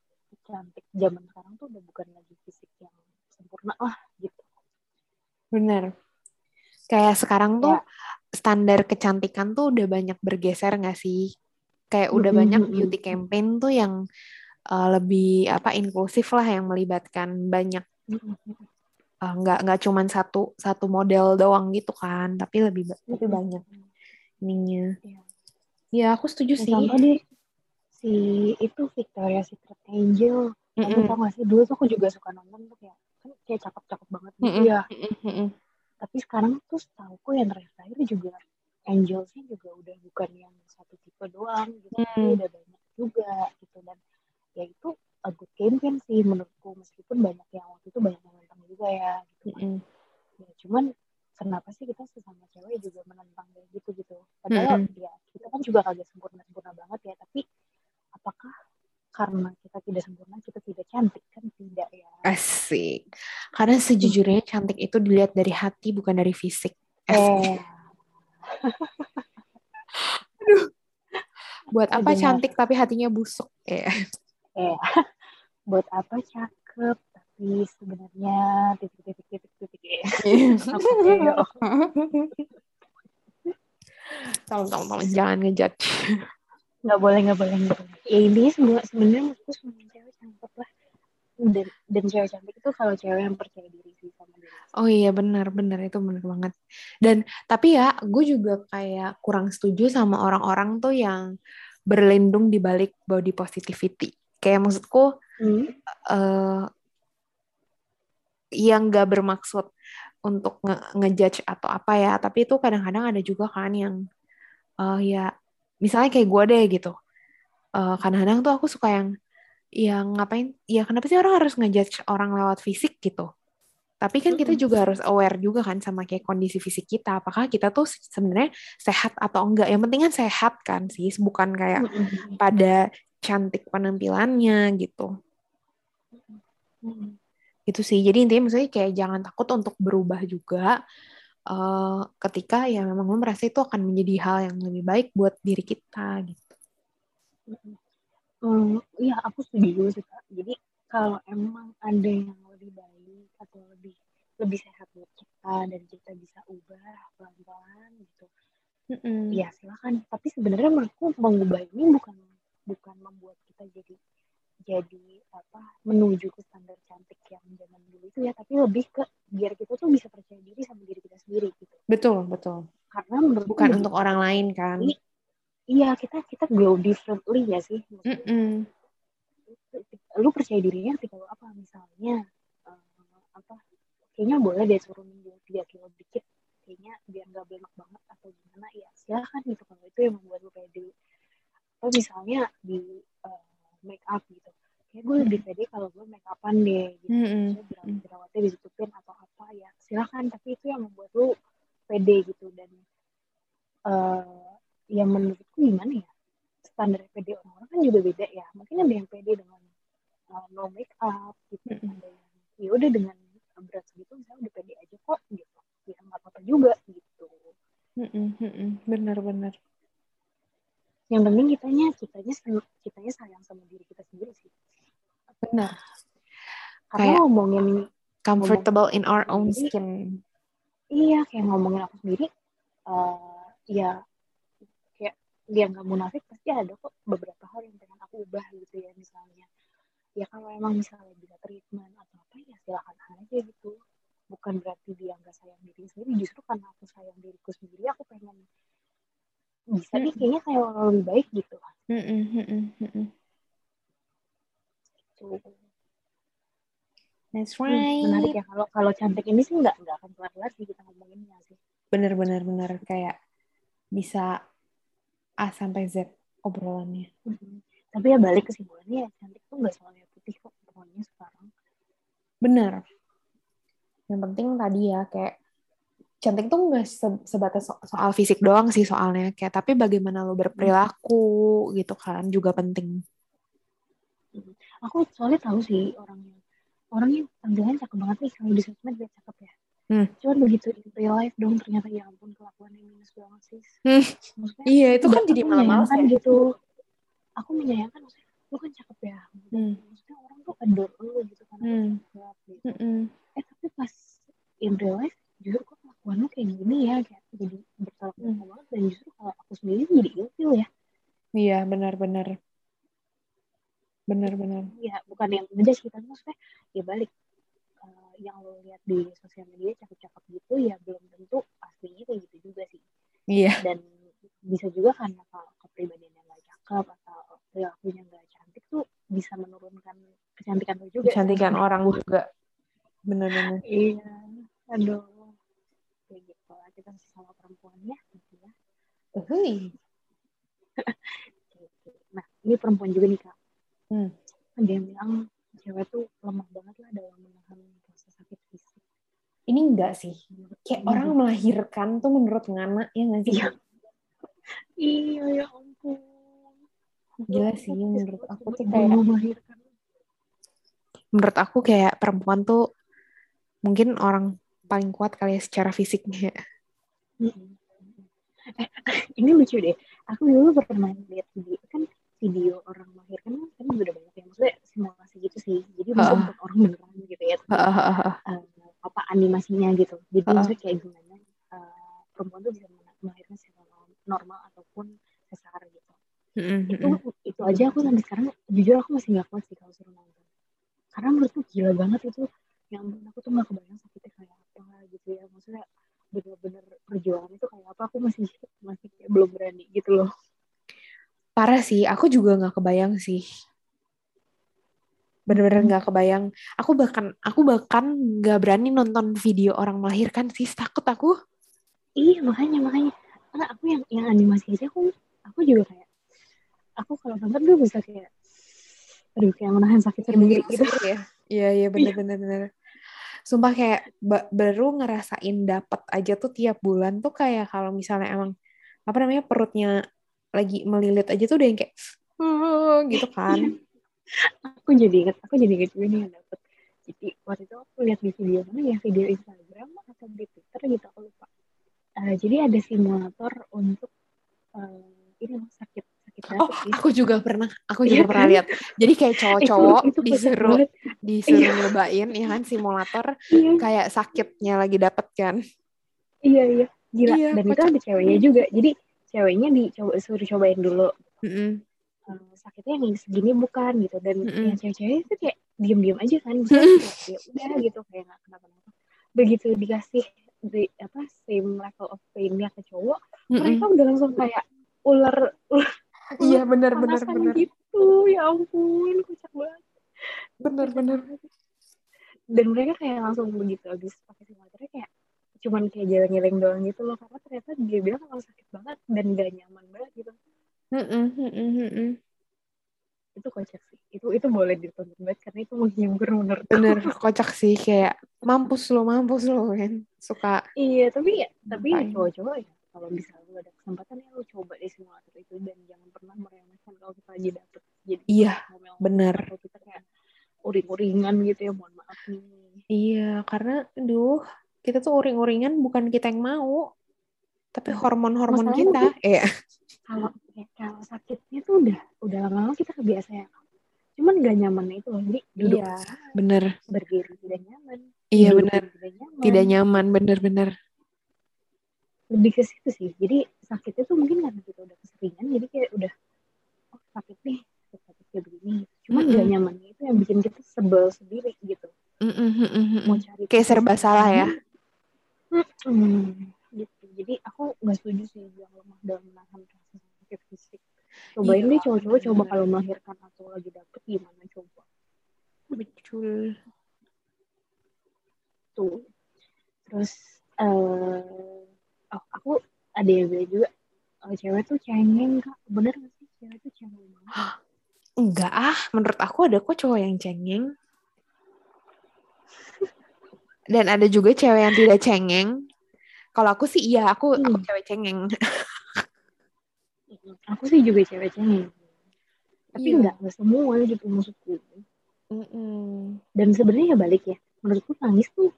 cantik zaman sekarang tuh udah bukan lagi fisik yang sempurna lah gitu. Bener. Kayak sekarang tuh Ya. standar kecantikan tuh udah banyak bergeser nggak sih? Kayak udah banyak beauty campaign tuh yang uh, lebih apa inklusif lah yang melibatkan banyak Mm-mm, uh, nggak nggak cuman satu satu model doang gitu kan, tapi lebih mm-mm. banyak ininya. Iya. Ya aku setuju sih. contoh deh si itu Victoria Secret Angel. Kamu Mm-mm. tau gak sih dulu tuh aku juga suka nonton tuh kayak kan kayak cakep-cakep banget gitu Mm-mm. ya. Tapi sekarang tuh setauku yang terakhir juga Angelsnya juga udah bukan yang satu tipe doang gitu, tapi Hmm. udah banyak juga gitu dan ya itu a good campaign sih menurutku meskipun banyak yang waktu itu banyak yang nentang juga ya gitu kan. Mm-mm. Ya, cuman kenapa sih kita sesama cewek juga menentang kayak gitu gitu padahal Mm-mm. ya kita kan juga kagak sempurna sempurna banget ya tapi apakah karena kita tidak sempurna kita tidak cantik kan tidak ya Asik. Karena sejujurnya cantik itu dilihat dari hati bukan dari fisik. Asik. eh Buat apa cantik tapi hatinya busuk? Ya. eh [LAUGHS] buat apa cakep tapi sebenarnya titik titik titik titik ya Tolong, tolong, tolong, jangan ngejudge. nggak boleh nggak boleh nggak boleh ya ini semua sebenarnya menurutku semua cewek cakep lah dan dan cewek cantik itu kalau cewek yang percaya diri sih sama diri Oh iya benar benar itu benar banget. Dan tapi ya gue juga kayak kurang setuju sama orang-orang tuh yang berlindung di balik body positivity. Kayak maksudku hmm. eh yang gak bermaksud untuk nge- ngejudge atau apa ya, tapi itu kadang-kadang ada juga kan yang eh ya misalnya kayak gue deh gitu. Eh, kadang-kadang tuh aku suka yang yang ngapain ya kenapa sih orang harus ngejudge orang lewat fisik gitu? Tapi kan kita juga harus aware juga kan sama kayak kondisi fisik kita apakah kita tuh sebenarnya sehat atau enggak? Yang penting kan sehat kan sih bukan kayak pada cantik penampilannya gitu. Itu sih jadi intinya maksudnya kayak jangan takut untuk berubah juga eh, ketika ya memang lo merasa itu akan menjadi hal yang lebih baik buat diri kita gitu Hmm, aku setuju sih kak. Jadi kalau emang ada yang lebih baik atau lebih lebih sehat buat kita dan kita bisa ubah pelan-pelan gitu, Mm-mm. ya silakan. Tapi sebenarnya menurutku mengubah ini bukan bukan membuat kita jadi jadi apa menuju ke standar cantik yang zaman dulu itu ya, tapi lebih ke biar kita tuh bisa percaya diri sama diri kita sendiri gitu. betul betul. Karena menurutku bukan lebih untuk orang lain kan? Baik- Iya kita kita grow differently ya sih. Lu percaya dirinya ketika lu apa misalnya eh, apa kayaknya boleh deh turunin dua tiga kilo dikit kayaknya biar nggak belemak banget atau gimana ya silahkan gitu. Kalau itu yang membuat lu pede. Atau misalnya di eh, make up gitu. Kayak gue lebih pede kalau gue make upan deh gitu. Mm-mm. Maksudnya jerawat jerawatnya ditutupin atau apa ya silahkan tapi itu yang membuat lu pede gitu. Dan eh yang menurutku gimana ya? Standar pede orang-orang kan juga beda ya. Mungkin ada yang pede dengan uh, no make up gitu. Mm-mm. ada yang ya udah dengan berat segitu misalnya udah pede aja kok gitu. Ya nggak apa-apa juga gitu. Mm-mm. Mm-mm. benar-benar yang penting kitanya kitanya kitanya sayang sama diri kita sendiri sih. Benar. Karena Kayak- ngomongin comfortable in our own skin. iya kayak ngomongin aku sendiri uh, ya kayak dia nggak munafik pasti ada kok beberapa hal yang pengen aku ubah gitu ya misalnya. Ya kalau emang misalnya bisa treatment atau apa ya silakan aja gitu. Bukan berarti dia nggak sayang diri sendiri justru karena aku sayang diriku sendiri aku pengen bisa nih Mm. kayaknya kayak orang lebih baik gitu Mm-mm. Mm-mm. Mm-mm. That's Hmm, right menarik ya kalau kalau cantik ini sih nggak nggak akan kelar-kelar sih kita ngomonginnya sih benar-benar benar kayak bisa A sampai Z obrolannya Mhm. tapi ya balik kesimpulannya ya cantik tuh nggak selalu putih kok pokoknya sekarang benar yang penting tadi ya kayak cantik tuh nggak se- sebatas so- soal fisik doang sih soalnya kayak tapi bagaimana lo berperilaku gitu kan juga penting aku soalnya tahu sih orangnya orangnya tampilannya cakep banget nih kalau di sosmed dia cakep ya Hmm. cuman begitu in real life dong ternyata ya ampun kelakuannya minus banget sih Hmm. maksudnya iya itu kan jadi malah menyayangkan ya. gitu aku menyayangkan maksudnya lu kan cakep ya Hmm. maksudnya orang tuh adore lu gitu lu Hmm. cakep gitu Mm-mm. eh tapi pas in real life justru kok kelakuan lu kayak gini ya kayak jadi bertolak belakang Hmm. banget dan justru kalau aku sendiri jadi ilfil ya Iya, benar-benar. Benar-benar. ya bukan yang ngejudge kita maksudnya ya balik eh, yang lo lihat di sosial media cakep-cakep gitu ya belum tentu aslinya kayak gitu juga sih Iya. dan bisa juga karena kalau kepribadiannya nggak cakep atau perilakunya nggak cantik tuh bisa menurunkan kecantikan lo juga Kecantikan orang juga. Benar-benar. iya aduh kayak gitu lah kita sama perempuannya gitu ya Uhuy. [LAUGHS] Nah ini perempuan juga nih kak Hmm. ada yang bilang cewek tuh lemah banget lah dalam menahan rasa sakit fisik Ini enggak sih. Kayak orang melahirkan tuh menurut Ngana, ya nggak sih? Iya. iya ya ampun Gila sih, menurut aku tuh kayak- melahirkan. Menurut aku kayak perempuan tuh mungkin orang paling kuat kali ya secara fisiknya. Mm-mm. Eh, [LAUGHS] ini lucu deh. Aku dulu pernah lihat video kan video orang melahirkan kan udah banyak yang maksudnya simulasi gitu sih. Jadi Ha-ha. bentuk orang beneran gitu ya. Hahaha. eh, apa animasinya gitu. Jadi Ha-ha. maksudnya kayak gimana eh, perempuan tuh bisa melahirkan secara normal ataupun sesar gitu. Itu itu aja aku sampai sekarang jujur aku masih nggak kuat sih kalau suruh nonton. Karena menurutku gila banget itu. Yang aku tuh nggak kebayang sakitnya kayak apa gitu ya. Maksudnya bener-bener perjuangan itu kayak apa aku masih masih kayak belum berani gitu loh. Parah sih, aku juga nggak kebayang sih. Bener-bener nggak kebayang. Aku bahkan aku bahkan nggak berani nonton video orang melahirkan sih, takut aku. Iya makanya makanya karena aku yang yang animasi aja aku aku juga kayak aku kalau nonton tuh bisa kayak aduh kayak menahan sakit sendiri gitu. ya. Iya iya bener-bener bener. Sumpah kayak ba- baru ngerasain dapat aja tuh tiap bulan tuh kayak kalau misalnya emang apa namanya perutnya lagi melilit aja tuh udah yang kayak gitu kan. aku jadi inget aku jadi inget juga nih yang dapet. Jadi waktu itu aku lihat di video mana ya video Instagram atau di Twitter gitu aku lupa. Eh, jadi ada simulator untuk eh, ini sakit Oh, dapat gitu. aku juga pernah, aku Iya juga pernah kan? lihat. Jadi kayak [LAUGHS] cowok-cowok disuruh banget. disuruh Iya. nyobain ya kan simulator iya kayak sakitnya lagi dapet kan. iya iya gila Iya, dan itu ada ceweknya juga jadi ceweknya dicoba suruh cobain dulu Mm-mm. eh, sakitnya yang segini bukan gitu dan Mm-mm. yang cewek-cewek itu kayak diem-diem aja kan [LAUGHS] kayak, ya udah gitu kayak nggak kenapa-napa begitu dikasih di apa same level of pain-nya ke cowok Mm-mm. mereka udah langsung kayak ular ular Iya benar benar benar. gitu. Ya ampun kocak banget. Benar benar. dan mereka kayak langsung begitu habis pakai simulatornya kayak cuman kayak jalan-jalan doang gitu loh. Karena ternyata dia bilang kalau sakit banget dan gak nyaman banget gitu. Mm-mm, mm-mm, mm-mm. itu kocak sih. Itu itu boleh ditonton banget karena itu menghibur menurut. Bener kocak sih. Kayak mampus lo mampus lo kan. Suka iya tapi ya tapi Ngapain? cowok-cowok ya kalau bisa lu ada kesempatan ya lu coba di simulator itu dan jangan pernah meremehkan kalau kita lagi dapet. Jadi Iya, bener. atau kita kayak uring-uringan gitu ya mohon maaf nih. Iya karena aduh kita tuh uring-uringan bukan kita yang mau tapi hormon-hormon Masalahnya kita iya. kalau ya, kalau sakitnya tuh udah udah lama-lama kita kebiasa ya. Cuman gak nyaman itu loh jadi duduk Iya, bener. berdiri tidak nyaman. Iya nyaman. Tidak nyaman bener-bener lebih ke situ sih jadi sakitnya tuh mungkin karena kita udah keseringan jadi kayak udah oh sakit nih sakit sakit kayak begini cuman Mm-mm. gak nyamannya itu yang bikin kita sebel sendiri gitu mm-mm, mm-mm. mau cari kayak serba salah ya Hmm, gitu. Jadi aku nggak setuju sih yang lemah dalam menahan rasa sakit fisik. Cobain Iya, deh cowok-cowok coba kalau melahirkan atau lagi dapet gimana coba betul tuh. Terus eh oh aku ada yang bilang juga. Oh, cewek tuh cengeng kak. Bener gak sih? Cewek tuh cengeng banget. Enggak ah. Menurut aku ada kok cowok yang cengeng. [LAUGHS] Dan ada juga cewek yang tidak cengeng. Kalau aku sih iya aku aku Hmm. cewek cengeng. Aku sih juga cewek cengeng. Tapi Iya. nggak nggak semua gitu maksudku. Mm-mm. dan sebenarnya ya balik ya. Menurutku nangis tuh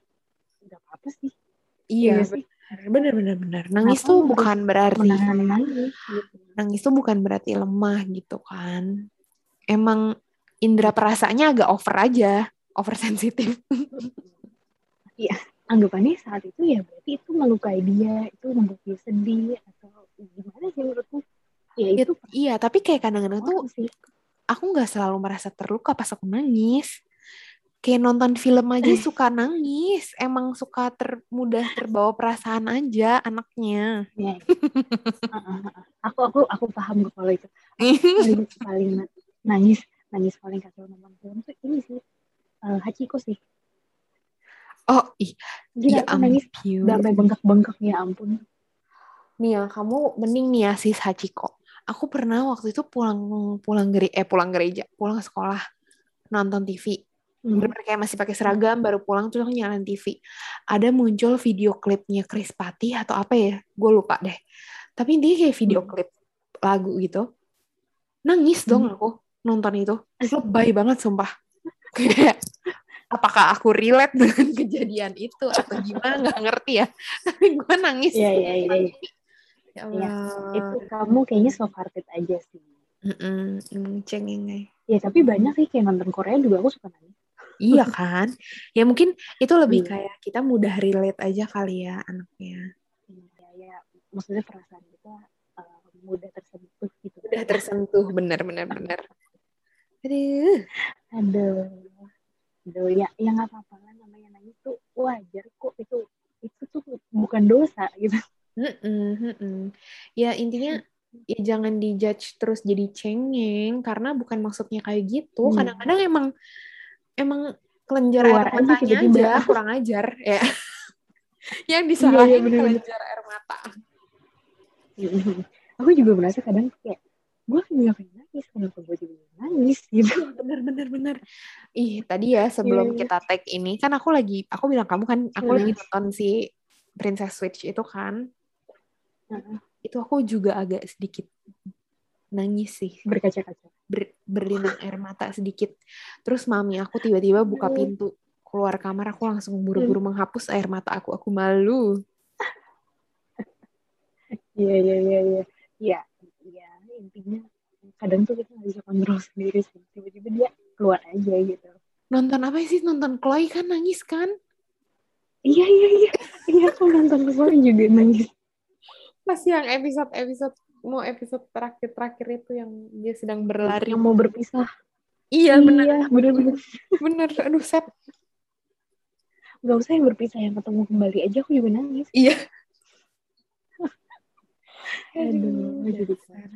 nggak apa-apa sih. Iya Iya sih. Benar benar benar nangis Kenapa tuh bukan berarti nangis gitu. nangis tuh bukan berarti lemah gitu kan. Emang indera perasaannya agak over aja over sensitif [LAUGHS] anggapannya saat itu ya berarti itu melukai dia itu membuat dia sedih atau gimana sih menurutmu? Ya Ya, itu iya, tapi kayak kadang-kadang tuh sih. aku nggak selalu merasa terluka pas aku nangis. Kayak nonton film aja suka nangis. Emang suka ter, mudah terbawa perasaan aja anaknya. ya Ah, ah, ah. aku aku aku paham kok kalau itu [LAUGHS] paling paling na- nangis nangis paling kacau nonton film tuh ini sih eh, Hachiko sih Oh, ih, gila ya aku nangis sampai bengkak-bengkak ya ampun Nih ya, kamu mending nih ya sis Hachiko. Aku pernah waktu itu pulang pulang gere eh pulang gereja, pulang sekolah nonton TV. Hmm. Bener-bener kayak masih pakai seragam, baru pulang terus aku nyalain TV. Ada muncul video klipnya Chris Patti atau apa ya? Gue lupa deh. Tapi intinya kayak video Hmm. klip lagu gitu. Nangis dong Hmm. aku nonton itu. Lebay banget sumpah. [LAUGHS] Kayak apakah aku relate dengan [LAUGHS] kejadian itu atau gimana nggak ngerti ya. [LAUGHS] Tapi gue nangis. Iya, iya, iya, iya. Ya Iya, Allah. itu kamu kayaknya soft hearted aja sih Mm-mm, emang cengeng ya tapi banyak sih kayak nonton Korea juga aku suka nangis Iya kan? Ya mungkin itu lebih Iya. kayak kita mudah relate aja kali ya anaknya. ya, ya maksudnya perasaan kita eh, mudah tersentuh gitu Udah tersentuh bener bener bener. Aduh. aduh aduh ya ya nggak apa-apa lah namanya nangis tuh wajar kok itu itu tuh bukan dosa gitu Mm-mm, mm-mm. Ya intinya ya jangan dijudge terus jadi cengeng karena bukan maksudnya kayak gitu. Hmm. Kadang-kadang emang emang kelenjar Keluar air aja matanya tiba-tiba. aja [LAUGHS] kurang ajar ya. [LAUGHS] Yang disalahin Iya, iya, kelenjar air mata. aku juga merasa kadang kayak gue pengen nangis kenapa gue juga nangis [LAUGHS] gitu bener bener bener ih tadi ya sebelum Iya. kita tag ini kan aku lagi aku bilang kamu kan aku Hmm. lagi nonton si Princess Switch itu kan Heeh. itu aku juga agak sedikit nangis sih berkaca-kaca ber, berlinang air mata sedikit. Terus mami aku tiba-tiba buka pintu keluar kamar aku langsung buru-buru menghapus air mata aku. Aku malu. Iya iya iya iya. Iya iya. Intinya kadang tuh kita nggak bisa kontrol sendiri sih. Tiba-tiba dia keluar aja gitu. Nonton apa sih? Nonton Chloe kan? Nangis kan? Iya iya iya. Iya aku nonton kemarin juga nangis. Pas yang episode episode mau episode terakhir-terakhir itu yang dia sedang berlari. Yang mau berpisah. Iya iya bener bener [LAUGHS] bener aduh set nggak usah yang berpisah yang ketemu kembali aja aku juga nangis. Iya. [LAUGHS] Aduh jadi dasar.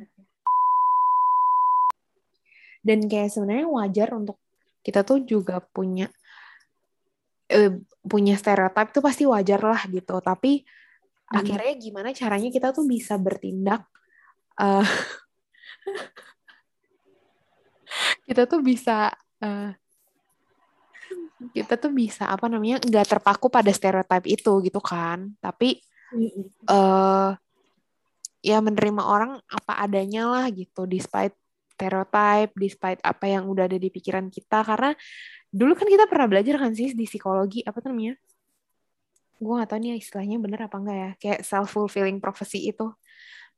dan kayak sebenarnya wajar untuk kita tuh juga punya eh, punya stereotip tuh pasti wajar lah gitu. Tapi Hmm. akhirnya gimana caranya kita tuh bisa bertindak eh, kita tuh bisa eh, kita tuh bisa apa namanya nggak terpaku pada stereotip itu gitu kan. Tapi eh ya menerima orang apa adanya lah gitu despite stereotype despite apa yang udah ada di pikiran kita. Karena dulu kan kita pernah belajar kan sih di psikologi apa namanya? Gue gak tahu nih istilahnya bener apa enggak ya kayak self fulfilling prophecy itu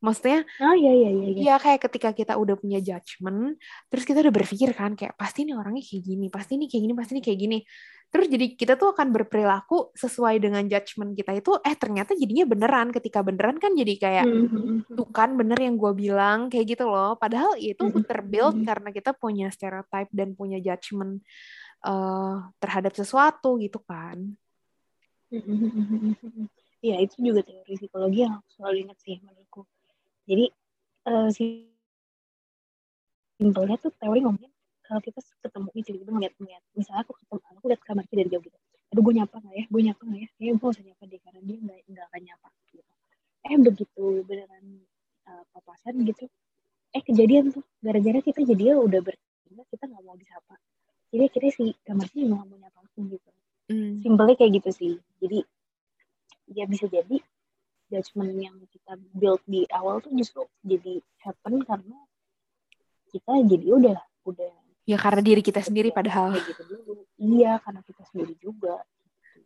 maksudnya oh iya iya iya iya ya kayak ketika kita udah punya judgement terus kita udah berpikir kan kayak pasti nih orangnya kayak gini pasti nih kayak gini pasti nih kayak gini terus jadi kita tuh akan berperilaku sesuai dengan judgement kita itu eh ternyata jadinya beneran ketika beneran kan jadi kayak Mm-mm. tuh kan bener yang gue bilang kayak gitu loh padahal itu Mm-mm. terbuild karena kita punya stereotype dan punya judgement eh, terhadap sesuatu gitu kan Iya itu juga teori psikologi yang selalu ingat sih menurutku. Jadi eh, si simpelnya tuh teori ngomongin kalau kita ketemu nih tiba-tiba ngeliat ngeliat. Misalnya aku ketemu aku lihat kamar dia dari jauh gitu. Aduh gue nyapa nggak ya? Gue nyapa nggak ya? Kayaknya gue usah nyapa deh karena dia nggak nggak akan nyapa gitu. Eh begitu beneran eh, papasan gitu eh kejadian tuh. Gara-gara kita jadi udah bertindak kita nggak mau disapa. Jadi akhirnya si kamarnya juga nggak mau nyapa aku gitu. Hmm. simpelnya kayak gitu sih. Jadi ya bisa jadi judgement yang kita build di awal tuh justru jadi happen karena kita jadi udah udah ya karena diri kita sendiri padahal. kayak gitu dulu. Iya karena kita sendiri juga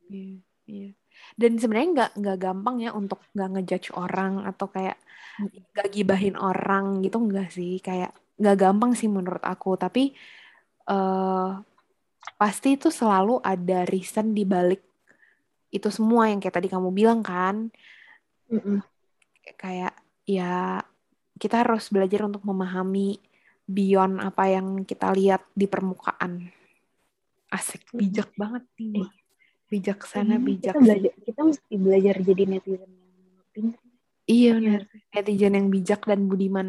Iya, iya. Dan sebenarnya nggak nggak gampang ya untuk nggak ngejudge orang atau kayak nggak gibahin orang gitu nggak sih. Kayak nggak gampang sih menurut aku. Tapi eh pasti itu selalu ada reason di balik itu semua yang kayak tadi kamu bilang kan Mm-mm. kayak ya kita harus belajar untuk memahami beyond apa yang kita lihat di permukaan. Asik. Mm. bijak banget nih bijaksana Kayaknya bijak kita belajar kita mesti belajar jadi netizen yang pintar. Iya benar netizen yang bijak dan budiman